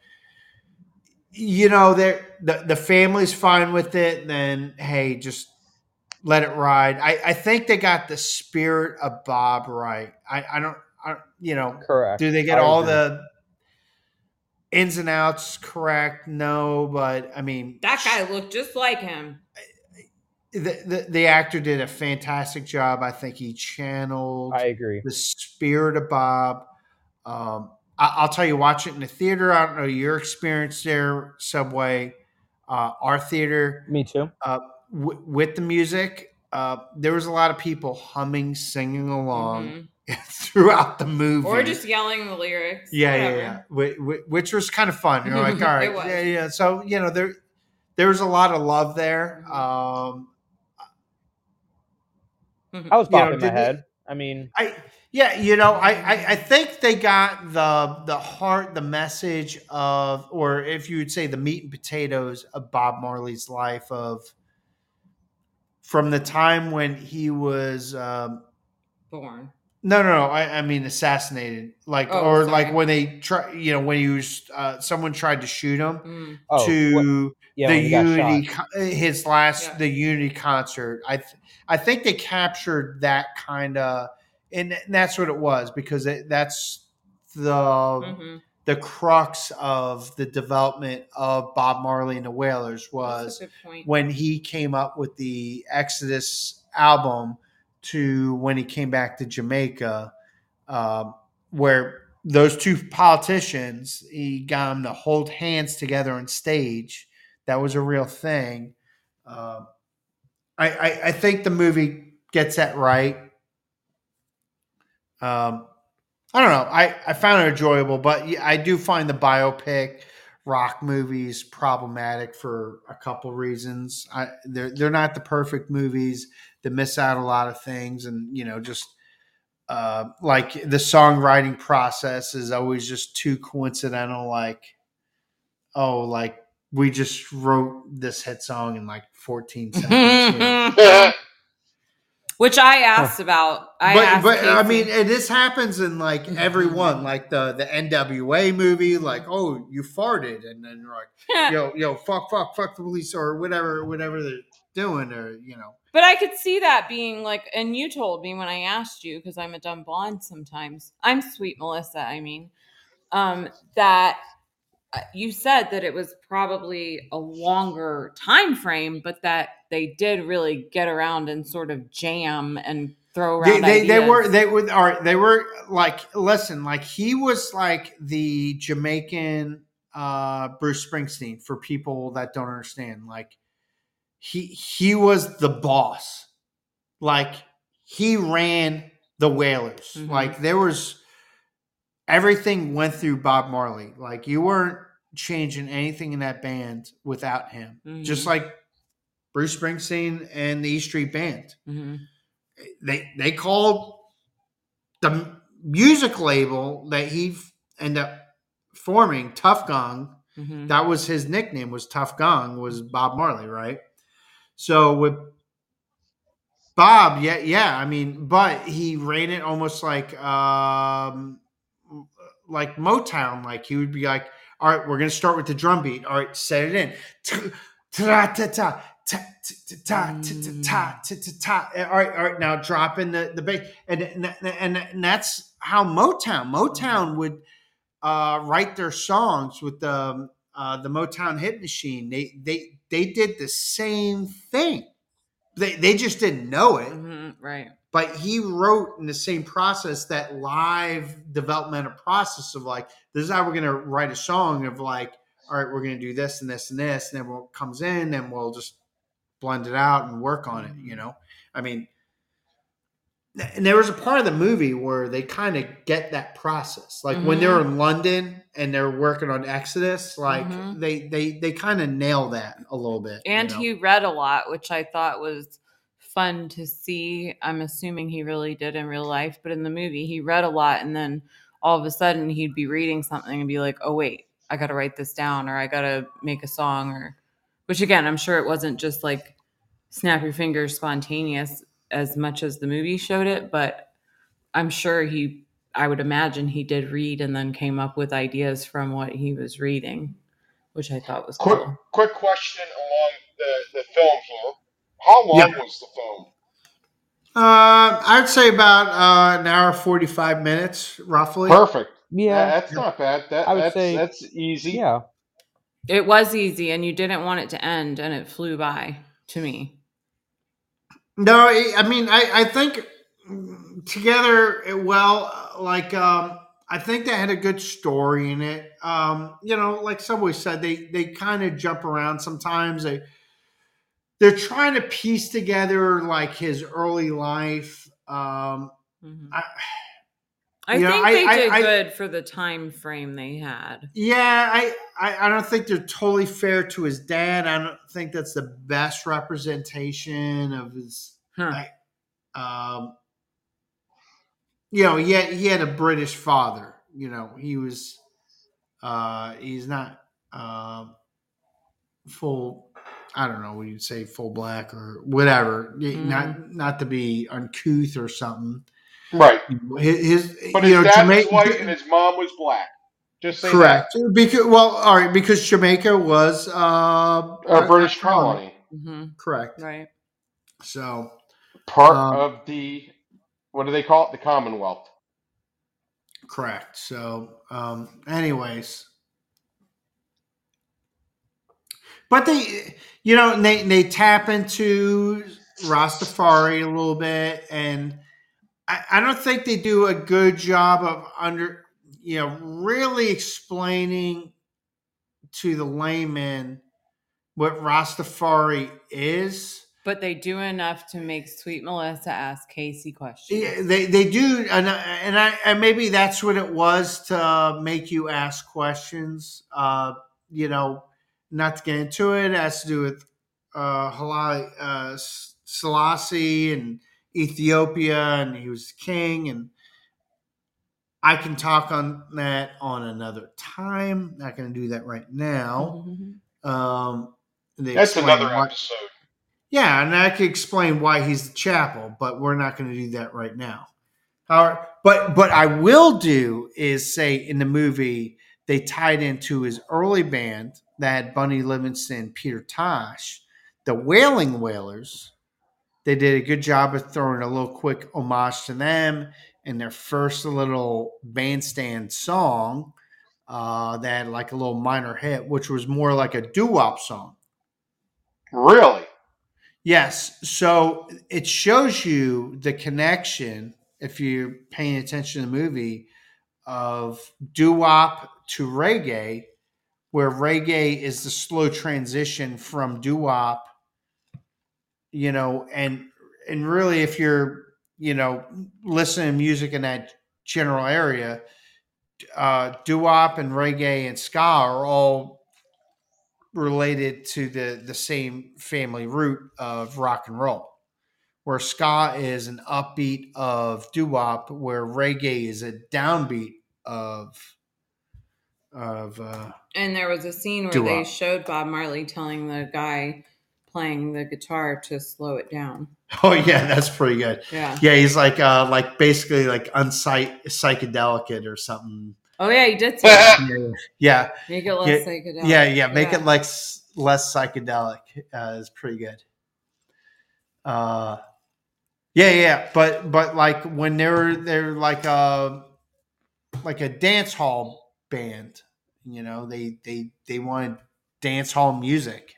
Speaker 2: you know, they're, the the family's fine with it. Then hey, just let it ride. I, I think they got the spirit of Bob right. I, I don't, I, you know,
Speaker 4: correct.
Speaker 2: do they get
Speaker 4: I
Speaker 2: all
Speaker 4: agree.
Speaker 2: the ins and outs correct? No, but I mean,
Speaker 1: That guy looked just like him.
Speaker 2: the, the the actor did a fantastic job. I think he channeled
Speaker 4: I agree.
Speaker 2: the spirit of Bob. Um, I, I'll tell you, watch it in the theater. I don't know your experience there, Subway. Uh, our theater
Speaker 4: Me too.
Speaker 2: uh, w- with the music, uh, there was a lot of people humming, singing along
Speaker 1: Mhm. <laughs>
Speaker 2: throughout the movie,
Speaker 1: Or just yelling the lyrics.
Speaker 2: yeah,
Speaker 1: whatever.
Speaker 2: yeah, yeah, Wh- wh- which was kind of fun. You're like, <laughs> all
Speaker 1: It
Speaker 2: right,
Speaker 1: was.
Speaker 2: yeah, yeah. So you know, there there was a lot of love there.
Speaker 1: Mhm.
Speaker 2: Um, <laughs>
Speaker 4: I was
Speaker 2: You know,
Speaker 4: bopping my
Speaker 2: did they-
Speaker 4: head. I mean,
Speaker 2: I yeah, you know, I, I I think they got the the heart, the message of, or if you would say the meat and potatoes of Bob Marley's life of from the time when he was um,
Speaker 1: Born.
Speaker 2: no no no I, I mean assassinated like
Speaker 1: Oh,
Speaker 2: or
Speaker 1: sorry.
Speaker 2: like when they try you know when he was uh, someone tried to shoot him
Speaker 1: Mm.
Speaker 4: oh,
Speaker 2: to
Speaker 4: what- yeah,
Speaker 2: the
Speaker 4: when he got
Speaker 2: unity
Speaker 4: shot.
Speaker 2: his last
Speaker 1: Yeah.
Speaker 2: the unity concert i th- i think they captured that kind of and that's what it was because it, that's the
Speaker 1: Mhm.
Speaker 2: the crux of the development of bob marley and the wailers was
Speaker 1: a good point.
Speaker 2: when he came up with the exodus album to when he came back to jamaica um, where those two politicians he got them to hold hands together on stage that was a real thing um, I, I, I think the movie gets that right um, i don't know I, I found it enjoyable but i do find the biopic rock movies problematic for a couple reasons I, they're, they're not the perfect movies they miss out a lot of things and you know just uh, like the songwriting process is always just too coincidental like oh like we just wrote this hit song in like 14 seconds. you know? <laughs>
Speaker 1: Which I asked about. I
Speaker 2: but
Speaker 1: asked
Speaker 2: but I mean, and this happens in like everyone, like the the NWA movie, like oh you farted, and then you're like <laughs> yo yo fuck fuck fuck the police or whatever whatever they're doing, or you know.
Speaker 1: But I could see that being like, and you told me when I asked you, because I'm a dumb blonde sometimes. I'm sweet Melissa, I mean, um, that you said that it was probably a longer time frame, but that they did really get around and sort of jam and throw
Speaker 2: They,
Speaker 1: around.
Speaker 2: they, they
Speaker 1: ideas.
Speaker 2: were they were all right, they were like listen like he was like the Jamaican uh Bruce Springsteen for people that don't understand like he he was the boss like he ran the Wailers
Speaker 1: Mhm.
Speaker 2: like there was everything went through Bob Marley like you weren't changing anything in that band without him just
Speaker 1: Mhm.
Speaker 2: like Bruce Springsteen and the E Street Band
Speaker 1: Mhm.
Speaker 2: they they called the music label that he ended up forming Tuff Gong.
Speaker 1: Mhm.
Speaker 2: That was his nickname. Was Tuff Gong was Bob Marley, right? So with Bob, yeah, yeah. I mean, but he ran it almost like um like Motown. Like he would be like, "All right, we're gonna start with the drum beat. All right, set it in." Ta-ta-ta, ta-ta-ta, ta-ta-ta. All right, all right. Now drop in the the bass, and and, and that's how Motown. Motown would uh, write their songs with the uh, the Motown hit machine. They they they did the same thing. They they just didn't know it
Speaker 1: Mhm. Right.
Speaker 2: But he wrote in the same process that live developmental process of like this is how we're going to write a song of like all right we're going to do this and this and this and then what comes in and we'll just blend it out and work on it you know i mean and there was a part of the movie where they kind of get that process like when they're in london and they're working on exodus like
Speaker 1: Mhm.
Speaker 2: they they they kind of nail that a little bit you
Speaker 1: And
Speaker 2: know?
Speaker 1: he read a lot, which I thought was fun to see. I'm assuming he really did in real life, but in the movie, he read a lot. And then all of a sudden, he'd be reading something and be like, oh, wait, I got to write this down or I got to make a song. Or, which again, I'm sure it wasn't just like snap your fingers spontaneous as much as the movie showed it, but I'm sure he, I would imagine he did read and then came up with ideas from what he was reading, which I thought was
Speaker 3: Quick,
Speaker 1: cool.
Speaker 3: quick question along the, the film here. How long
Speaker 2: Yeah.
Speaker 3: was the film?
Speaker 2: Uh, I'd say about uh, an hour forty five minutes, roughly.
Speaker 3: Perfect.
Speaker 4: Yeah,
Speaker 3: Uh, that's not bad. That,
Speaker 4: I would
Speaker 3: that's,
Speaker 4: say-
Speaker 3: that's easy.
Speaker 4: yeah.
Speaker 1: It was easy, and you didn't want it to end, and it flew by to me.
Speaker 2: No, I I mean, I, I think together, well, like, um, I think they had a good story in it. Um, you know, like Subway said, they they kind of jump around sometimes. They they're trying to piece together like his early life. Um,
Speaker 1: Mhm.
Speaker 2: I,
Speaker 1: I
Speaker 2: know,
Speaker 1: think they
Speaker 2: I-
Speaker 1: did
Speaker 2: I-
Speaker 1: good for the time frame they had.
Speaker 2: Yeah, I, I I don't think they're totally fair to his dad. I don't think that's the best representation of his.
Speaker 1: Huh.
Speaker 2: I, um, you know, he had, he had a British father. You know, he was. Uh, he's not um full. I don't know what you'd say, full black or whatever. Not not to be uncouth or something.
Speaker 3: Right.
Speaker 2: His, his
Speaker 3: But
Speaker 2: you
Speaker 3: his
Speaker 2: know,
Speaker 3: dad was
Speaker 2: Jamaica-
Speaker 3: white and his mom was black. Just say
Speaker 2: Correct. Because well, all right, because Jamaica was uh.
Speaker 3: A British colony.
Speaker 1: hmm
Speaker 2: Correct.
Speaker 1: Right.
Speaker 2: So
Speaker 3: Part
Speaker 2: Um,
Speaker 3: of the, what do they call it? The Commonwealth.
Speaker 2: correct. So um, anyways. But they you know, they they tap into Rastafari a little bit and I, I don't think they do a good job of under you know really explaining to the layman what Rastafari is.
Speaker 1: But they do enough to make Sweet Melissa ask Casey questions.
Speaker 2: Yeah, they they do, and I- and I and maybe that's what it was to make you ask questions. Uh, you know, not to get into it, it has to do with uh, Halali uh, S- Selassie and Ethiopia, and he was king, and I can talk on that on another time. Not going to do that right now.
Speaker 1: Mhm.
Speaker 2: Um, they
Speaker 3: That's another
Speaker 2: why-
Speaker 3: episode.
Speaker 2: Yeah, and I could explain why he's the chapel, but we're not going to do that right now. However, but but I will do is say in the movie they tied into his early band that Bunny Livingston, Peter Tosh, the Wailing Wailers, they did a good job of throwing a little quick homage to them in their first little bandstand song. Uh, that like a little minor hit, which was more like a doo-wop song.
Speaker 3: Really?
Speaker 2: Yes. So it shows you the connection, if you're paying attention to the movie, of doo wop to reggae, where reggae is the slow transition from doo wop, you know, and and really if you're, you know, listening to music in that general area, uh doo wop and reggae and ska are all related to the the same family root of rock and roll. Where ska is an upbeat of doo wop, where reggae is a downbeat of of uh,
Speaker 1: And there was a scene where they showed Bob Marley telling the guy playing the guitar to slow it down. <laughs>
Speaker 2: oh yeah, that's pretty good.
Speaker 1: Yeah.
Speaker 2: Yeah, he's like uh like basically like unpsych psychedelic or something.
Speaker 1: Oh yeah, he did. <laughs>
Speaker 2: Yeah,
Speaker 1: Make it less
Speaker 2: Yeah,
Speaker 1: psychedelic.
Speaker 2: yeah, yeah. Make
Speaker 1: Yeah.
Speaker 2: it like less psychedelic uh, is pretty good. Uh, yeah, yeah, but but like when they're they're like a like a dance hall band, you know, they they they wanted dance hall music,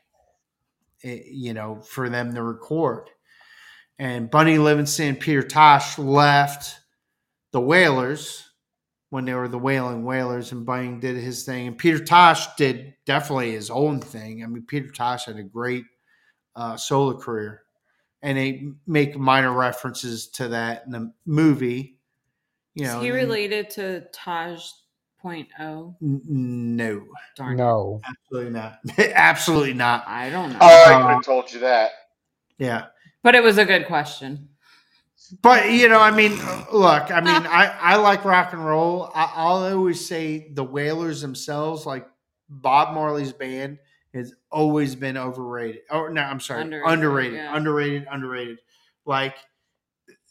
Speaker 2: eh, you know, for them to record. And Bunny Livingston and Peter Tosh left the Wailers when they were the Wailing Wailers, and Bunny did his thing. And Peter Tosh did definitely his own thing. I mean, Peter Tosh had a great uh, solo career, and they make minor references to that in the movie. You know,
Speaker 1: Is he related to Taj Point oh? O?
Speaker 2: N- no,
Speaker 1: Darn.
Speaker 4: No.
Speaker 2: absolutely not. <laughs> absolutely not.
Speaker 1: I don't know.
Speaker 3: Oh, I would have uh, told you that.
Speaker 2: Yeah.
Speaker 1: but it was a good question.
Speaker 2: But you know, I mean, look, I mean, I I like rock and roll. I, I'll always say the Wailers themselves, like Bob Marley's band, has always been overrated. Oh no, I'm sorry,
Speaker 1: Underrated,
Speaker 2: underrated,
Speaker 1: yeah.
Speaker 2: underrated, underrated. Like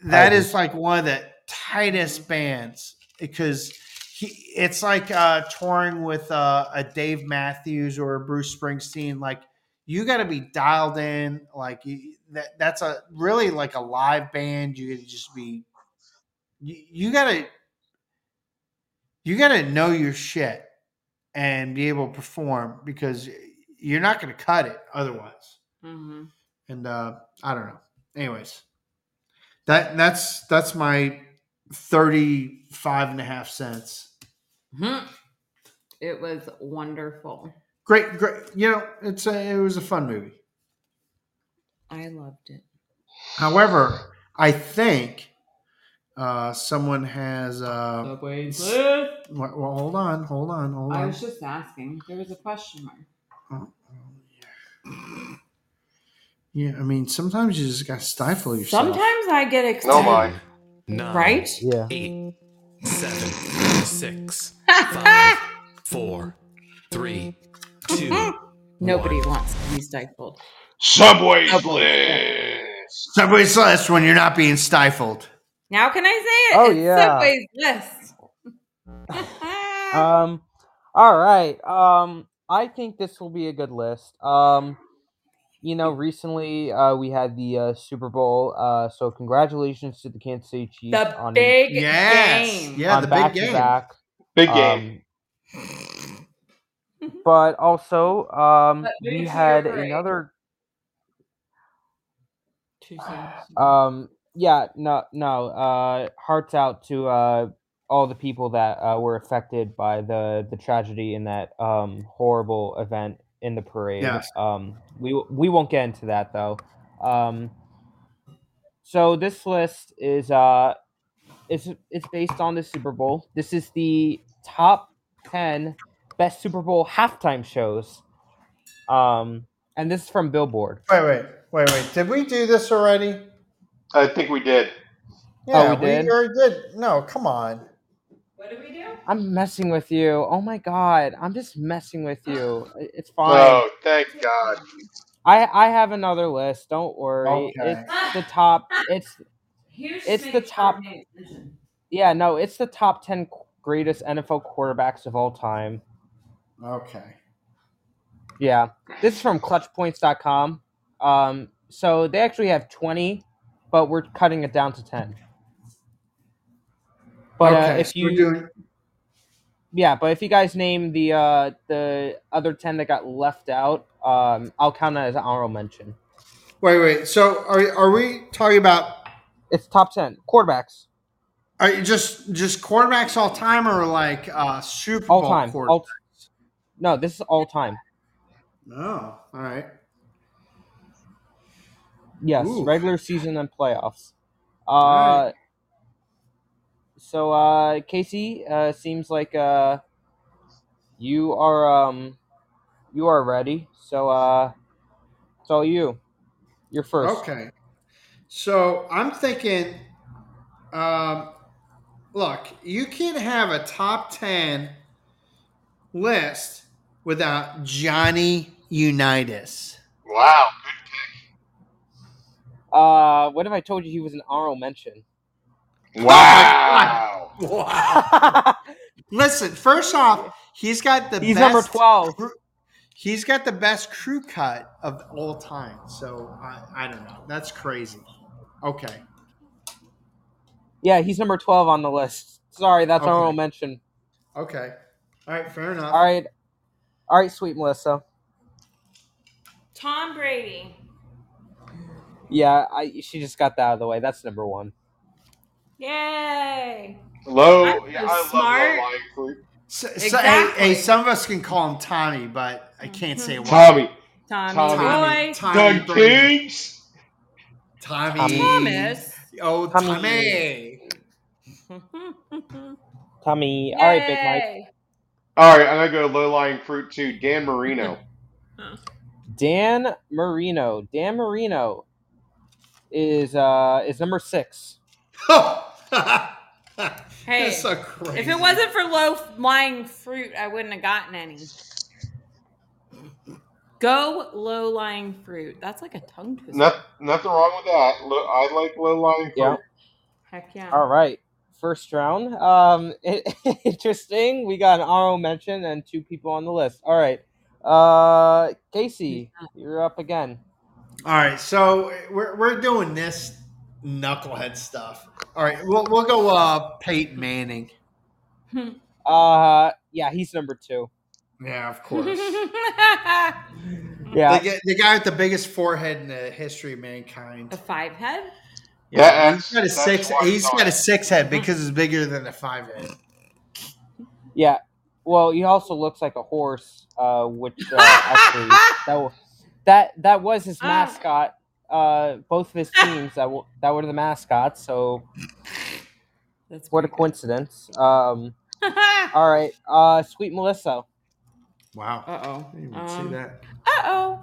Speaker 2: that is like one of the tightest bands because he, it's like uh, touring with uh, a Dave Matthews or a Bruce Springsteen. Like you got to be dialed in. Like you, that, that's a really like a live band. You got to just be. You, you gotta. You gotta know your shit and be able to perform because you're not going to cut it otherwise.
Speaker 1: hmm
Speaker 2: And uh, I don't know. Anyways, that that's that's my 35 and a half cents.
Speaker 1: Mm-hmm. It was wonderful.
Speaker 2: Great, great. You know, it's a, it was a fun movie.
Speaker 1: I loved it.
Speaker 2: However, I think uh, someone has. Uh,
Speaker 1: Subway's
Speaker 2: s- well, well, hold on, hold on, hold on.
Speaker 1: I was just asking. There was a question mark.
Speaker 2: Oh, oh, yeah. yeah, I mean, sometimes you just got to stifle yourself.
Speaker 1: Sometimes I get excited.
Speaker 3: No my.
Speaker 5: Nine,
Speaker 1: Right?
Speaker 4: Yeah.
Speaker 5: Eight, seven, six, <laughs> five, four, three, two. <laughs>
Speaker 1: Nobody
Speaker 5: one.
Speaker 1: wants to be stifled.
Speaker 3: Subway's
Speaker 1: Subway.
Speaker 3: list.
Speaker 2: Subway's list when you're not being stifled.
Speaker 1: Now can I say it?
Speaker 4: Oh,
Speaker 1: It's
Speaker 4: yeah.
Speaker 1: Subway's list. <laughs>
Speaker 4: Um. All right. Um. I think this will be a good list. Um. You know, recently uh, we had the uh, Super Bowl. Uh, so congratulations to the Kansas City Chiefs
Speaker 1: the
Speaker 4: on
Speaker 1: big
Speaker 2: Yes.
Speaker 1: game.
Speaker 2: Yeah,
Speaker 4: on
Speaker 2: the big
Speaker 4: back
Speaker 2: game.
Speaker 4: to back.
Speaker 3: Big game.
Speaker 4: Um, but also, um, we had
Speaker 1: your
Speaker 4: another. <sighs> Um. Yeah. No. No. Uh. Hearts out to uh all the people that uh, were affected by the the tragedy in that um horrible event in the parade.
Speaker 2: Yes.
Speaker 4: Um. We we won't get into that though. Um. So this list is uh, it's it's based on the Super Bowl. This is the top ten best Super Bowl halftime shows. Um. And this is from Billboard.
Speaker 2: Wait, wait, wait, wait. Did we do this already?
Speaker 3: I think we did.
Speaker 2: Yeah,
Speaker 4: we did?
Speaker 2: already did. No, come on.
Speaker 1: What did we do?
Speaker 4: I'm messing with you. Oh my god, I'm just messing with you. It's fine.
Speaker 3: Oh, thank God.
Speaker 4: I I have another list. Don't worry.
Speaker 2: Okay.
Speaker 4: It's the top. It's It's the top- yeah. No, it's the top ten greatest NFL quarterbacks of all time.
Speaker 2: Okay.
Speaker 4: Yeah, this is from ClutchPoints.com. Um, so they actually have twenty, but we're cutting it down to ten. But uh, if
Speaker 2: so
Speaker 4: you
Speaker 2: we're doing
Speaker 4: Yeah, but if you guys name the uh the other ten that got left out, um, I'll count that as an honorable mention.
Speaker 2: wait, wait. So are are we talking about
Speaker 4: It's top ten quarterbacks
Speaker 2: are you just just quarterbacks all time or like uh Super
Speaker 4: all
Speaker 2: Bowl
Speaker 4: time.
Speaker 2: quarterbacks?
Speaker 4: All, no, this is all time.
Speaker 2: Oh, all right.
Speaker 4: Yes,
Speaker 2: Ooh.
Speaker 4: regular season and playoffs. Uh. So uh, Casey, uh, seems like uh, you are um, you are ready. So uh, it's all you. You're first.
Speaker 2: Okay. So I'm thinking, um, look, you can't have a top 10 list without Johnny Unitas.
Speaker 3: Wow.
Speaker 4: Uh, what if I told you he was an honorable mention?
Speaker 3: Oh Good pick. Wow.
Speaker 2: Wow. <laughs> Listen, first off, he's got the
Speaker 4: He's
Speaker 2: best
Speaker 4: number twelve.
Speaker 2: crew- He's got the best crew cut of all time. So I, I don't know. That's crazy. Okay.
Speaker 4: Yeah, he's number twelve on the list. Sorry, that's
Speaker 2: Okay.
Speaker 4: honorable mention.
Speaker 2: Okay. All right. Fair enough.
Speaker 4: All right, all right, sweet Melissa.
Speaker 1: Tom Brady.
Speaker 4: Yeah, I she just got that out of the way. That's number one.
Speaker 1: Yay!
Speaker 3: Low.
Speaker 1: I'm
Speaker 3: Yeah,
Speaker 1: so
Speaker 3: I love
Speaker 1: smart.
Speaker 3: low lying fruit.
Speaker 2: So, so,
Speaker 1: Exactly.
Speaker 2: hey, hey, some of us can call him Tommy, but I can't say why.
Speaker 3: Tommy.
Speaker 1: Tommy,
Speaker 3: Tommy.
Speaker 1: Boy.
Speaker 2: Tommy,
Speaker 3: Doug
Speaker 2: Brady.
Speaker 3: Kings.
Speaker 2: Tommy.
Speaker 4: Tommy.
Speaker 1: Thomas.
Speaker 2: Oh,
Speaker 4: Tommy.
Speaker 2: Tommy. <laughs>
Speaker 4: Tommy. All right, Big Mike.
Speaker 3: All right, I'm gonna go low lying fruit too. Dan Marino. <laughs>
Speaker 4: Dan Marino. Dan Marino is uh is number six. <laughs> <laughs>
Speaker 1: Hey,
Speaker 2: That's so crazy.
Speaker 1: If it wasn't for low lying fruit, I wouldn't have gotten any. Go low lying fruit. That's like a tongue twister.
Speaker 3: Not, nothing wrong with that. I like low lying fruit.
Speaker 4: Yeah.
Speaker 1: Heck yeah.
Speaker 4: All right. First round. Um <laughs> interesting. We got an honorable mention and two people on the list. All right. Uh Casey, you're up again.
Speaker 2: All right, so we're, we're doing this knucklehead stuff. All right, we'll, we'll go uh, Peyton Manning.
Speaker 4: Uh yeah, he's number two.
Speaker 2: Yeah, of course. <laughs>
Speaker 4: Yeah.
Speaker 2: the, guy- the guy with the biggest forehead in the history of mankind.
Speaker 1: a five head?
Speaker 3: Yeah,
Speaker 2: he's got a six.
Speaker 3: that's why
Speaker 2: He's
Speaker 3: I
Speaker 2: got a six head because it's bigger than a five head.
Speaker 4: Yeah. Well, he also looks like a horse, uh, which uh, <laughs> actually that, that that was his
Speaker 1: Ah.
Speaker 4: mascot. Uh, both of his <laughs> teams that w- that were the mascots. So
Speaker 1: That's
Speaker 4: what a coincidence. Um, <laughs> all right, uh, sweet Melissa.
Speaker 2: Wow,
Speaker 1: Uh oh.
Speaker 2: Didn't even
Speaker 1: Um,
Speaker 2: see that.
Speaker 1: Uh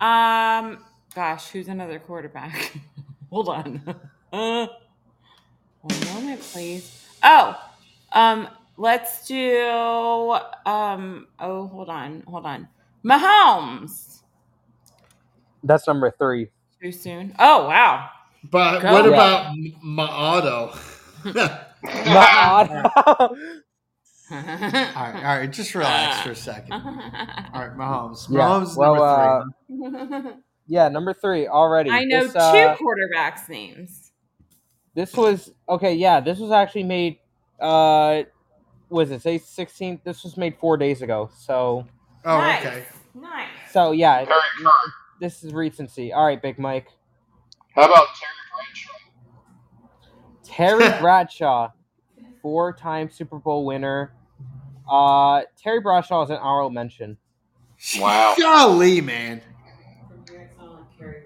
Speaker 1: oh. Um. Gosh, who's another quarterback? <laughs> Hold on. Uh, one moment, please. Oh. Um. Let's do. Um. Oh, hold on. Hold on. Mahomes.
Speaker 4: That's number three.
Speaker 1: Too soon. Oh wow.
Speaker 2: But
Speaker 1: Go.
Speaker 2: what
Speaker 4: Yeah.
Speaker 2: about M- Maato?
Speaker 4: Not odd.
Speaker 2: all right, all right, just relax for a second. <laughs> All right, Mahomes.
Speaker 4: Yeah,
Speaker 2: Mahomes is
Speaker 4: well,
Speaker 2: number three.
Speaker 4: uh, yeah, number three already.
Speaker 1: I know
Speaker 4: This, uh,
Speaker 1: two quarterbacks' names.
Speaker 4: This was okay. Yeah, this was actually made. Uh, was it say sixteenth? This was made four days ago. So,
Speaker 2: oh,
Speaker 1: nice.
Speaker 2: okay.
Speaker 1: Nice.
Speaker 4: so yeah,
Speaker 3: Terry Curran.
Speaker 4: This is recency. All right, Big Mike.
Speaker 3: How about Terry Bradshaw?
Speaker 4: Terry <laughs> Bradshaw, four-time Super Bowl winner. Uh, Terry Bradshaw is an honorable mention.
Speaker 3: Wow. <laughs>
Speaker 2: Golly, man.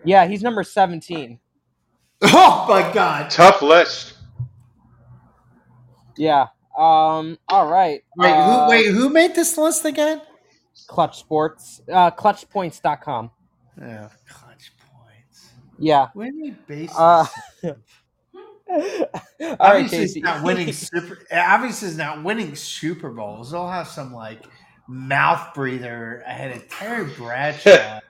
Speaker 4: Yeah, he's number seventeen.
Speaker 2: Oh my God.
Speaker 3: Tough list.
Speaker 4: Yeah. Um. All right.
Speaker 2: Wait,
Speaker 4: uh,
Speaker 2: who? Wait, who made this list again?
Speaker 4: Clutch Sports. Uh, ClutchPoints.com.
Speaker 2: Yeah, clutch points.
Speaker 4: Yeah.
Speaker 2: Where did they base
Speaker 4: Uh,
Speaker 2: this? <laughs>
Speaker 4: All right,
Speaker 2: obviously,
Speaker 4: Casey.
Speaker 2: not winning super. Obviously, it's not winning Super Bowls. They'll have some like mouth breather ahead of Terry Bradshaw.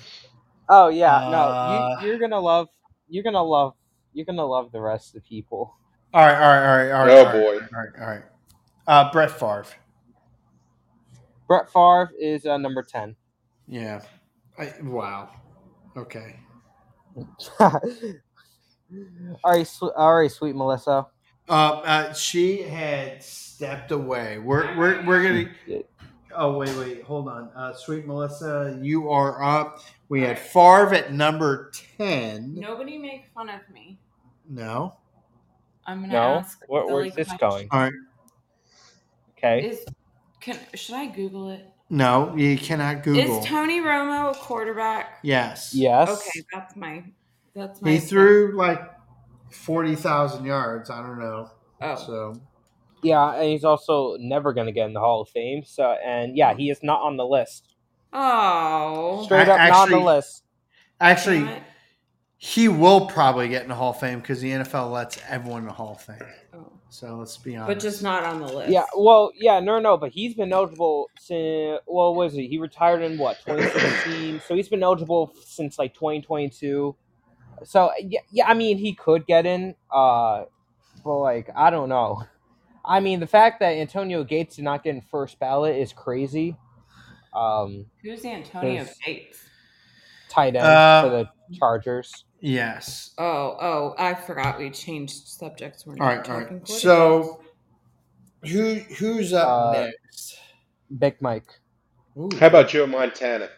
Speaker 2: <laughs>
Speaker 4: oh yeah,
Speaker 2: Uh,
Speaker 4: no, you, you're gonna love. You're gonna love. You're gonna love the rest of the people.
Speaker 2: all right, all right, all right, all right.
Speaker 3: Oh,
Speaker 2: all right,
Speaker 3: boy.
Speaker 2: all right, all right. Uh, Brett Favre.
Speaker 4: Brett Favre is uh, number ten.
Speaker 2: Yeah. I, wow. Okay. <laughs>
Speaker 4: all right, sw- all right, sweet Melissa.
Speaker 2: Uh, uh, she had stepped away. We're we're we're gonna. Oh wait, wait, hold on. Uh, sweet Melissa, you are up. We had Favre at number ten.
Speaker 1: Nobody make fun of me.
Speaker 2: No.
Speaker 1: I'm gonna
Speaker 4: No,
Speaker 1: ask.
Speaker 4: Where,
Speaker 1: silly
Speaker 4: where's this
Speaker 1: question.
Speaker 4: going?
Speaker 2: All right.
Speaker 4: Okay.
Speaker 1: Is can should I Google it?
Speaker 2: No, you cannot Google.
Speaker 1: Is Tony Romo a quarterback?
Speaker 2: yes.
Speaker 4: Yes.
Speaker 1: Okay, that's my that's my
Speaker 2: He threw like forty thousand yards. I don't know.
Speaker 1: Oh,
Speaker 2: So
Speaker 4: Yeah, and he's also never gonna get in the Hall of Fame. So, and yeah, he is not on the list.
Speaker 1: oh,
Speaker 4: Straight
Speaker 2: I
Speaker 4: up not on
Speaker 2: actually-
Speaker 4: the list.
Speaker 2: actually, he will probably get in the Hall of Fame because the NFL lets everyone in the Hall of Fame.
Speaker 1: Oh.
Speaker 2: So let's be honest.
Speaker 1: but just not on the list.
Speaker 4: Yeah, well, yeah, no, no, but he's been eligible since. Well, was he? He retired in what 2017, so he's been eligible since like 2022. So yeah, yeah, I mean, he could get in, uh, but like I don't know. I mean, the fact that Antonio Gates did not get in first ballot is crazy. Um,
Speaker 1: Who's Antonio Gates?
Speaker 4: tight end
Speaker 2: Uh,
Speaker 4: for the Chargers.
Speaker 2: Yes.
Speaker 1: Oh, oh, I forgot we changed subjects. We're not
Speaker 2: All right.
Speaker 1: Talking
Speaker 2: right. So who who's up
Speaker 4: Uh,
Speaker 2: next?
Speaker 4: Big Mike,
Speaker 2: Ooh.
Speaker 3: How about Joe Montana?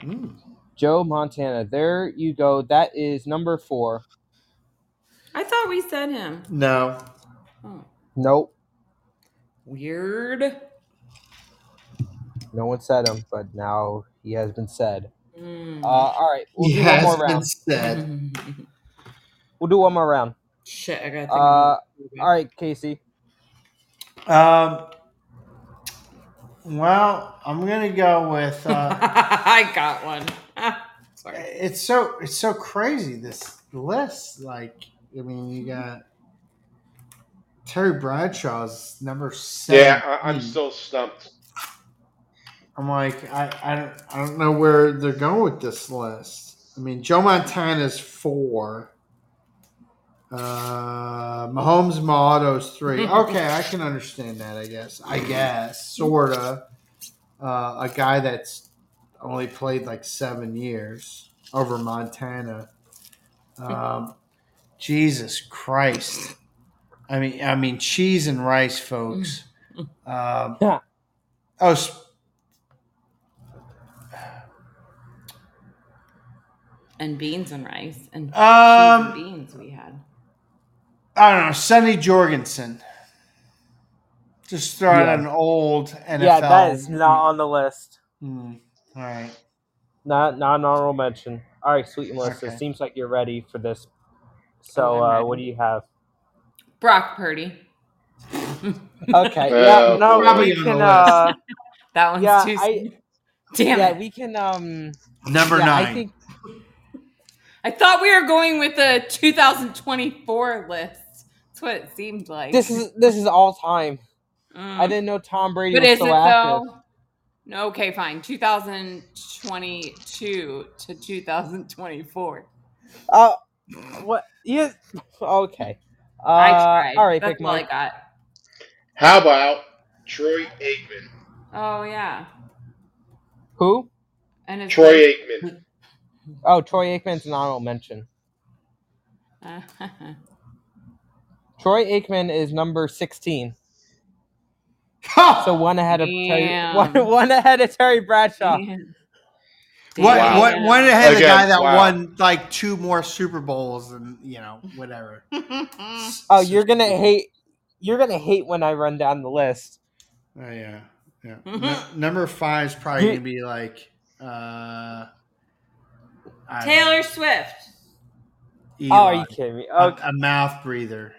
Speaker 2: Mm.
Speaker 4: Joe Montana. There you go. That is number four.
Speaker 1: I thought we said him.
Speaker 2: No.
Speaker 1: Oh,
Speaker 4: Nope,
Speaker 1: weird.
Speaker 4: no one said him, but now he has been said.
Speaker 1: Mm.
Speaker 4: Uh, all right, we'll
Speaker 2: He
Speaker 4: do one more
Speaker 2: been
Speaker 4: round.
Speaker 2: said. <laughs>
Speaker 4: We'll do one more round.
Speaker 1: Shit, I gotta think.
Speaker 4: Uh, all right, Casey.
Speaker 2: Um. Well, I'm gonna go with. Uh, <laughs>
Speaker 1: I got one. <laughs> Sorry.
Speaker 2: it's so it's so crazy this list. Like, I mean, you got Terry Bradshaw's number seven.
Speaker 3: Yeah, I, I'm still stumped.
Speaker 2: I'm like, I, I don't I don't know where they're going with this list. I mean, Joe Montana's four. Uh, Mahomes Motto's three. <laughs> Okay, I can understand that. I guess. I guess sorta. Uh, a guy that's only played like seven years over Montana. Um, Jesus Christ. I mean, I mean, cheese and rice, folks. Um, <laughs>
Speaker 4: Yeah.
Speaker 2: oh,
Speaker 1: And beans and rice and
Speaker 2: Um,
Speaker 1: and beans we had.
Speaker 2: I don't know, Sonny Jurgensen. Just throw out an old NFL.
Speaker 4: Yeah, that is not on the list.
Speaker 2: Hmm. All right.
Speaker 4: Not not an honorable mention. All right, sweet Melissa.
Speaker 2: Okay.
Speaker 4: Seems like you're ready for this. So,
Speaker 1: Oh,
Speaker 4: uh, what do you have?
Speaker 1: Brock Purdy. <laughs>
Speaker 4: Okay, yeah, no,
Speaker 2: Probably
Speaker 4: we
Speaker 2: on
Speaker 4: can.
Speaker 2: the
Speaker 4: Uh, <laughs>
Speaker 1: That one's
Speaker 4: yeah,
Speaker 1: too.
Speaker 4: I <laughs>
Speaker 1: Damn
Speaker 4: yeah,
Speaker 1: it!
Speaker 4: we can. Um,
Speaker 2: Number
Speaker 4: yeah,
Speaker 2: nine.
Speaker 4: I think
Speaker 1: I thought we were going with the 2024 list. That's what it seemed like.
Speaker 4: this is this is all time.
Speaker 1: Mm.
Speaker 4: I didn't know Tom Brady
Speaker 1: But
Speaker 4: was
Speaker 1: is
Speaker 4: so
Speaker 1: it
Speaker 4: active.
Speaker 1: though? No, okay, fine. 2022 to 2024.
Speaker 4: Uh, what? Yeah. Okay. Uh,
Speaker 1: I tried.
Speaker 4: All right,
Speaker 1: That's
Speaker 4: Big
Speaker 1: all I got.
Speaker 3: How about Troy Aikman?
Speaker 1: Oh yeah.
Speaker 4: Who?
Speaker 1: And it's
Speaker 3: Troy Aikman.
Speaker 4: Oh, Troy Aikman's an honorable mention. <laughs> Troy Aikman is number sixteen, so one ahead of Terry, one, one ahead of Terry Bradshaw.
Speaker 1: Damn.
Speaker 2: what,
Speaker 3: Wow.
Speaker 2: what, one ahead of the guy that
Speaker 3: wow.
Speaker 2: won like two more Super Bowls and, you know, whatever. <laughs>
Speaker 4: Oh, you're gonna hate. You're gonna hate when I run down the list.
Speaker 2: Oh, yeah. Yeah. <laughs> Nu- number five is probably going to be like. Uh, I don't
Speaker 1: Taylor Swift.
Speaker 2: know,
Speaker 4: Oh, are you kidding me?
Speaker 2: A-
Speaker 4: Okay.
Speaker 2: a mouth breather.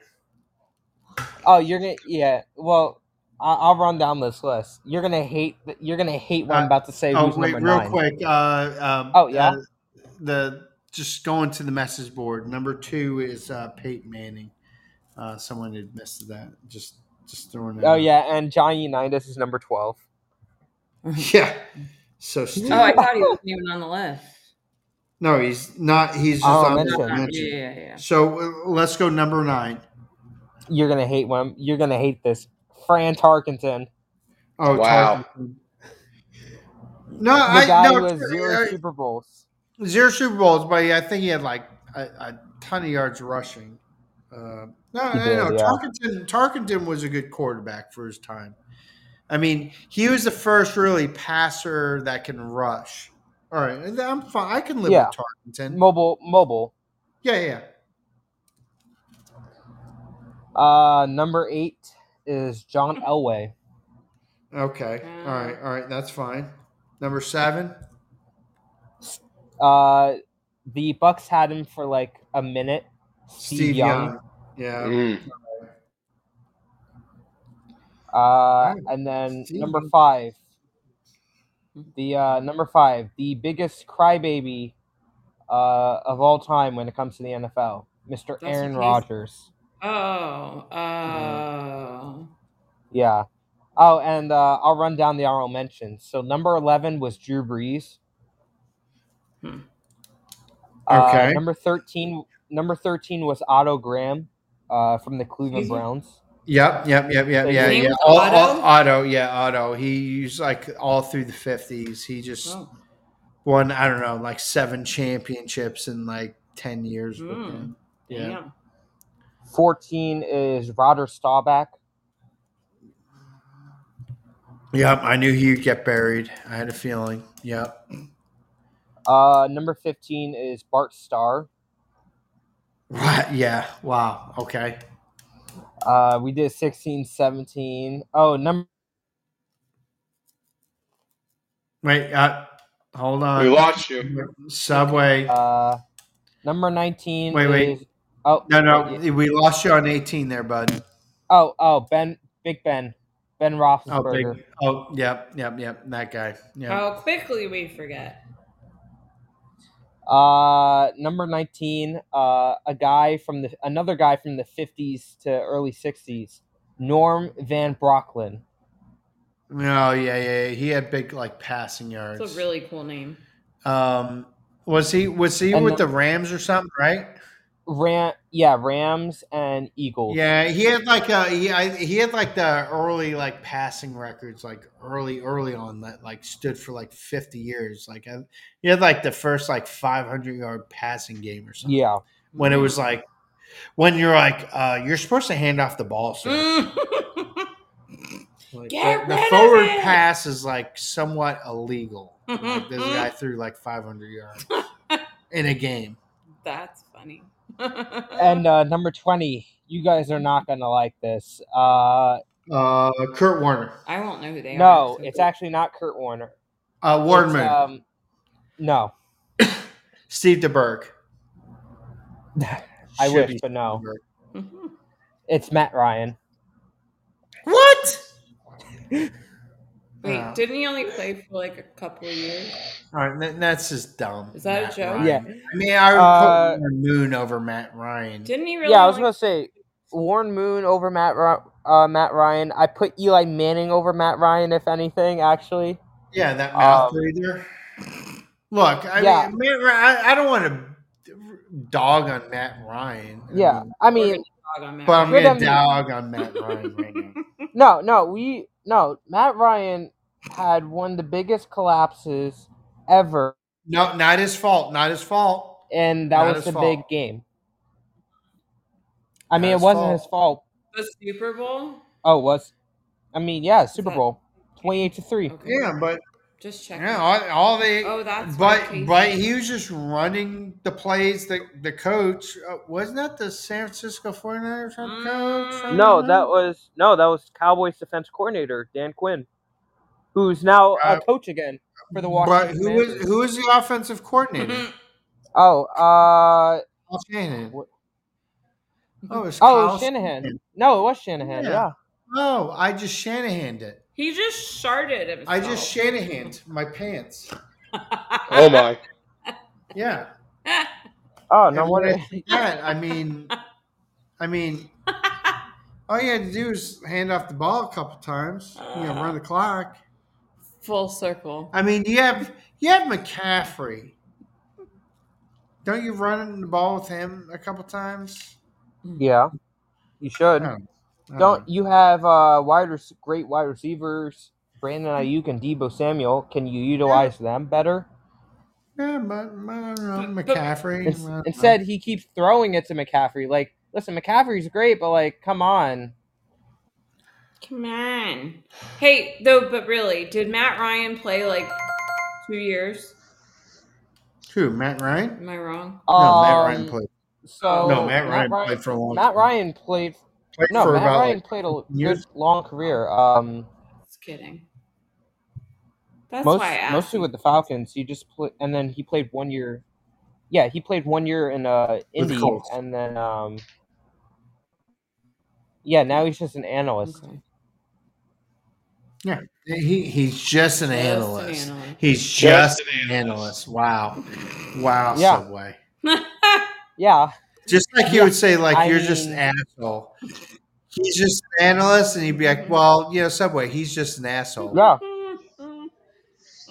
Speaker 4: Oh, you're gonna. Yeah. Well, I- I'll run down this list. You're gonna hate. You're gonna hate what I'm
Speaker 2: Uh,
Speaker 4: about to say.
Speaker 2: Oh,
Speaker 4: who's
Speaker 2: wait,
Speaker 4: number
Speaker 2: real
Speaker 4: nine?
Speaker 2: quick. Uh, um,
Speaker 4: Oh, yeah?
Speaker 2: uh, the just going to the message board. Number two is uh, Peyton Manning. Uh, someone had missed that. Just just throwing. That
Speaker 4: Oh
Speaker 2: out.
Speaker 4: yeah, and Johnny Unitas is number twelve. <laughs>
Speaker 2: yeah. So stupid.
Speaker 1: Oh, I thought he wasn't even on the list.
Speaker 2: No, he's not. He's just
Speaker 4: Oh,
Speaker 2: on
Speaker 4: mentioned.
Speaker 2: the
Speaker 1: Yeah,
Speaker 2: mention.
Speaker 1: yeah, yeah.
Speaker 2: So uh, let's go number nine.
Speaker 4: You're gonna hate one. You're gonna hate this. Fran Tarkenton.
Speaker 2: Oh
Speaker 3: Wow.
Speaker 2: Tarkenton. No,
Speaker 4: The
Speaker 2: I
Speaker 4: guy
Speaker 2: no,
Speaker 4: with zero Super Bowls.
Speaker 2: zero Super Bowls, but I think he had like a, a ton of yards rushing. Uh, no,
Speaker 4: He
Speaker 2: no,
Speaker 4: did,
Speaker 2: no.
Speaker 4: yeah.
Speaker 2: Tarkenton, Tarkenton was a good quarterback for his time. I mean, he was the first really passer that can rush. All right, and I'm fine. I can live
Speaker 4: Yeah.
Speaker 2: with Tarkenton.
Speaker 4: Mobile, mobile.
Speaker 2: Yeah, yeah.
Speaker 4: Uh, number eight is John <laughs> Elway.
Speaker 2: Okay. All right. All right. That's fine. Number seven.
Speaker 4: Uh, the Bucs had him for like a minute.
Speaker 2: Steve, Young. Yeah.
Speaker 3: Mm.
Speaker 4: Uh, and then
Speaker 2: Steve
Speaker 4: number five, the uh, number five, the biggest crybaby uh, of all time when it comes to the NFL, Mr.
Speaker 1: That's
Speaker 4: Aaron
Speaker 1: the.
Speaker 4: Rodgers.
Speaker 1: Oh, oh.
Speaker 4: Yeah. Oh, and uh, I'll run down the honorable mentions. So number eleven was Drew Brees.
Speaker 1: Hmm.
Speaker 4: Uh,
Speaker 2: Okay.
Speaker 4: number thirteen. Number thirteen was Otto Graham, uh, from the Cleveland
Speaker 1: Excuse?
Speaker 4: Browns.
Speaker 2: Yep. Yep. Yep. Yep.
Speaker 4: His
Speaker 2: Yeah.
Speaker 1: name
Speaker 2: Yeah.
Speaker 1: was
Speaker 2: All,
Speaker 1: Otto?
Speaker 2: all, Otto. Yeah. Otto. He used like all through the fifties. He just
Speaker 1: Oh.
Speaker 2: won. I don't know, like seven championships in like ten years with
Speaker 1: Mm.
Speaker 2: him. Yeah.
Speaker 1: Damn.
Speaker 4: Fourteen is Roger Staubach.
Speaker 2: Yep. I knew he'd get buried. I had a feeling. Yep.
Speaker 4: Uh, number fifteen is Bart Starr.
Speaker 2: Right. Yeah. Wow. Okay.
Speaker 4: Uh, we did 16, 17. Oh, number
Speaker 2: Wait. Uh, hold on.
Speaker 3: We lost you.
Speaker 2: Subway.
Speaker 4: uh, number nineteen.
Speaker 2: Wait, wait.
Speaker 4: Oh
Speaker 2: no, no.
Speaker 4: wait,
Speaker 2: We lost you on eighteen there, bud.
Speaker 4: Oh, oh, Ben, Big Ben, Ben
Speaker 2: Oh,
Speaker 4: Roethlisberger.
Speaker 2: big. Oh, yep. Yep. Yep. That guy. Yeah.
Speaker 1: How quickly we forget.
Speaker 4: Uh, number nineteen. Uh, a guy from the another guy from the fifties to early sixties. Norm Van Brocklin.
Speaker 2: Oh, yeah, yeah, yeah. He had big like passing yards.
Speaker 1: It's a really cool name.
Speaker 2: Um, was he was he
Speaker 4: And
Speaker 2: with
Speaker 4: the-
Speaker 2: the Rams or something? Right?
Speaker 4: Ram, yeah, Rams and Eagles.
Speaker 2: Yeah, he had like a he I, he had like the early like passing records like early early on that like stood for like fifty years. Like uh, he had like the first like five hundred yard passing game or something.
Speaker 4: yeah.
Speaker 2: when it was like when you're like uh, you're supposed to hand off the ball, sir.
Speaker 1: Mm. <laughs>
Speaker 2: Like,
Speaker 1: Get
Speaker 2: the, the forward pass is like somewhat illegal. Like, this guy <laughs> threw like 500 yards in a game.
Speaker 1: That's funny.
Speaker 4: And uh, <laughs> number twenty. You guys are not gonna like this. Uh,
Speaker 2: Uh, Kurt Warner,
Speaker 1: I won't know who they are.
Speaker 4: no,
Speaker 1: so-
Speaker 4: it's actually not Kurt Warner.
Speaker 2: uh, Warren
Speaker 4: It's,
Speaker 2: Moon,
Speaker 4: Um, no, <coughs>
Speaker 2: Steve DeBerg. <laughs>
Speaker 4: I
Speaker 2: Should
Speaker 4: wish,
Speaker 2: be
Speaker 4: but no.
Speaker 2: DeBerg. <laughs>
Speaker 4: It's Matt Ryan.
Speaker 2: What?
Speaker 1: Wait,
Speaker 2: Uh,
Speaker 1: didn't he only play for like a couple of years?
Speaker 2: All right, that- that's just dumb.
Speaker 1: Is that a joke?
Speaker 2: Ryan.
Speaker 4: Yeah.
Speaker 2: I mean, I would
Speaker 4: Uh,
Speaker 2: put Warren Moon over Matt Ryan.
Speaker 1: Didn't he really?
Speaker 4: yeah, I was
Speaker 1: only-
Speaker 4: gonna say Warren Moon over Matt uh, Matt Ryan. I put Eli Manning over Matt Ryan, if anything. Actually,
Speaker 2: Yeah, that mouth
Speaker 4: Um,
Speaker 2: breather. Look, I
Speaker 4: yeah.
Speaker 2: mean, Matt, Ry- I, I don't want to dog on Matt Ryan. I
Speaker 4: yeah.
Speaker 2: mean,
Speaker 4: I mean,
Speaker 1: gonna dog on Matt
Speaker 2: but I'm
Speaker 1: Ryan.
Speaker 4: Good, I
Speaker 2: gonna dog on Matt Ryan right now. <laughs>
Speaker 4: no, no, we no. Matt Ryan had one of the biggest collapses ever,
Speaker 2: No, not his fault. Not his fault.
Speaker 4: and that
Speaker 2: Not
Speaker 4: was
Speaker 2: his
Speaker 4: the big game. I
Speaker 2: Not
Speaker 4: mean, it wasn't
Speaker 2: fault.
Speaker 4: his fault.
Speaker 1: the Super Bowl.
Speaker 4: Oh, it was. I mean, yeah, Super
Speaker 1: that-
Speaker 4: Bowl, twenty-eight to three.
Speaker 1: Okay.
Speaker 2: Yeah, but
Speaker 1: Just check.
Speaker 2: yeah, all, all they.
Speaker 1: Oh, that's
Speaker 2: But but he was just running the plays. The the coach uh, wasn't that the San Francisco 49ers head coach?
Speaker 1: Mm.
Speaker 4: No, that was no, that was Cowboys defense coordinator Dan Quinn, who's now
Speaker 2: Uh,
Speaker 4: a coach again for the
Speaker 2: But
Speaker 4: Washington
Speaker 2: who was
Speaker 4: Commanders.
Speaker 2: who was the offensive coordinator? <laughs>
Speaker 4: Oh, uh,
Speaker 2: Kyle Shanahan. Oh, it was
Speaker 4: oh,
Speaker 2: Kyle
Speaker 4: Shanahan. No, it was Shanahan.
Speaker 2: Yeah.
Speaker 4: Yeah.
Speaker 2: Oh, I just Shanahaned it.
Speaker 1: He just sharted himself.
Speaker 2: I just Shanahaned my pants. <laughs>
Speaker 3: Oh my.
Speaker 2: Yeah.
Speaker 4: Oh
Speaker 2: And
Speaker 4: no
Speaker 2: when I
Speaker 4: wonder.
Speaker 2: that, I mean, I mean, <laughs> all you had to do is hand off the ball a couple times. You know, run the clock.
Speaker 1: Full circle.
Speaker 2: I mean, you have you have McCaffrey. Don't you run the ball with him a couple times?
Speaker 4: Yeah, you should.
Speaker 2: Oh, oh.
Speaker 4: Don't you have uh wide rec- great wide receivers, Brandon Aiyuk and Deebo Samuel? Can you utilize them better?
Speaker 2: Yeah, but, I don't know,
Speaker 1: But-
Speaker 2: McCaffrey.
Speaker 4: Ins-
Speaker 2: I don't know.
Speaker 4: Instead, he keeps throwing it to McCaffrey. Like, listen, McCaffrey's great, but like, come on.
Speaker 1: Come on. Hey, though, but really, did Matt Ryan play like two years?
Speaker 2: who? Matt Ryan?
Speaker 1: Am I wrong?
Speaker 2: No, Matt Ryan
Speaker 4: Um,
Speaker 2: played.
Speaker 4: So
Speaker 2: no, Matt Ryan played for a long
Speaker 4: Matt
Speaker 2: time.
Speaker 4: Ryan played.
Speaker 2: Played
Speaker 4: No,
Speaker 2: for
Speaker 4: Matt
Speaker 2: about
Speaker 4: Ryan
Speaker 2: like,
Speaker 4: played a good
Speaker 2: years.
Speaker 4: long career. Um,
Speaker 1: Just kidding. That's
Speaker 4: most
Speaker 1: why I asked.
Speaker 4: mostly with the Falcons. He just played, and then he played one year. Yeah, he played one year in uh
Speaker 2: With the
Speaker 4: Indy,
Speaker 2: Colts.
Speaker 4: and then um. Yeah, now he's just an analyst.
Speaker 1: Okay.
Speaker 2: Yeah, he he's just an
Speaker 1: Just an
Speaker 2: analyst.
Speaker 1: analyst.
Speaker 2: He's just, an analyst. Wow, wow,
Speaker 4: Yeah.
Speaker 2: Subway. <laughs>
Speaker 4: Yeah,
Speaker 2: Just like he
Speaker 4: Yeah,
Speaker 2: would say, like
Speaker 4: I
Speaker 2: you're just an asshole. He's just an analyst, and he'd be like, "Well, you know, Subway, he's just an asshole
Speaker 4: yeah.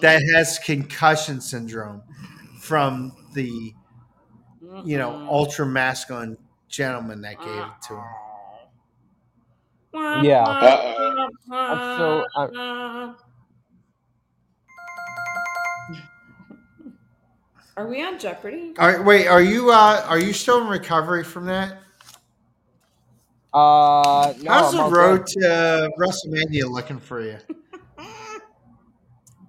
Speaker 2: that has concussion syndrome from the you know mm-hmm. ultra masculine gentleman that gave it to him."
Speaker 4: Yeah.
Speaker 3: Uh-oh.
Speaker 4: I'm so- I'm- <laughs>
Speaker 1: Are we on Jeopardy?
Speaker 2: All right, wait, are you uh are you still in recovery from that?
Speaker 4: Uh, no,
Speaker 2: How's
Speaker 4: I'm
Speaker 2: the road to WrestleMania looking for you?
Speaker 4: good. <laughs>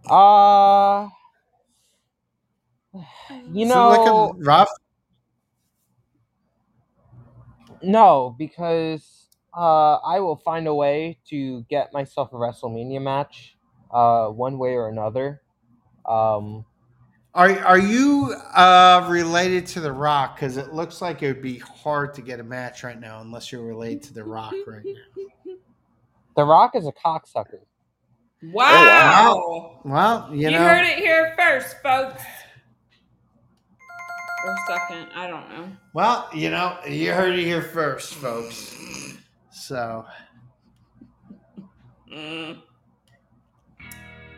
Speaker 4: Uh, you
Speaker 2: Is it
Speaker 4: know,
Speaker 2: looking rough?
Speaker 4: no, because uh, I will find a way to get myself a WrestleMania match, uh, one way or another. Um,
Speaker 2: Are are you uh, related to The Rock? Because it looks like it would be hard to get a match right now unless you're related to The Rock right now.
Speaker 4: The Rock is a cocksucker.
Speaker 1: Wow.
Speaker 2: Well, you,
Speaker 1: You,
Speaker 2: know,
Speaker 1: heard it here first, folks. Or second, I don't know.
Speaker 2: well, you know, you heard it here first, folks. So
Speaker 1: Mm.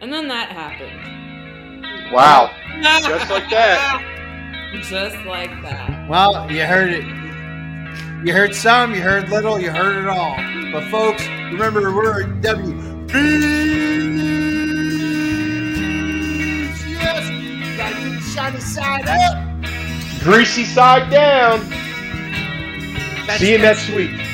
Speaker 1: And then that happened.
Speaker 3: Wow. <laughs> Just like that.
Speaker 1: Just like that.
Speaker 2: Well, you heard it. You heard some, you heard little, you heard it all. But folks, remember we're at WB. Yes, you gotta keep the shiny side up.
Speaker 3: Greasy side down.
Speaker 2: That's
Speaker 3: See you next week.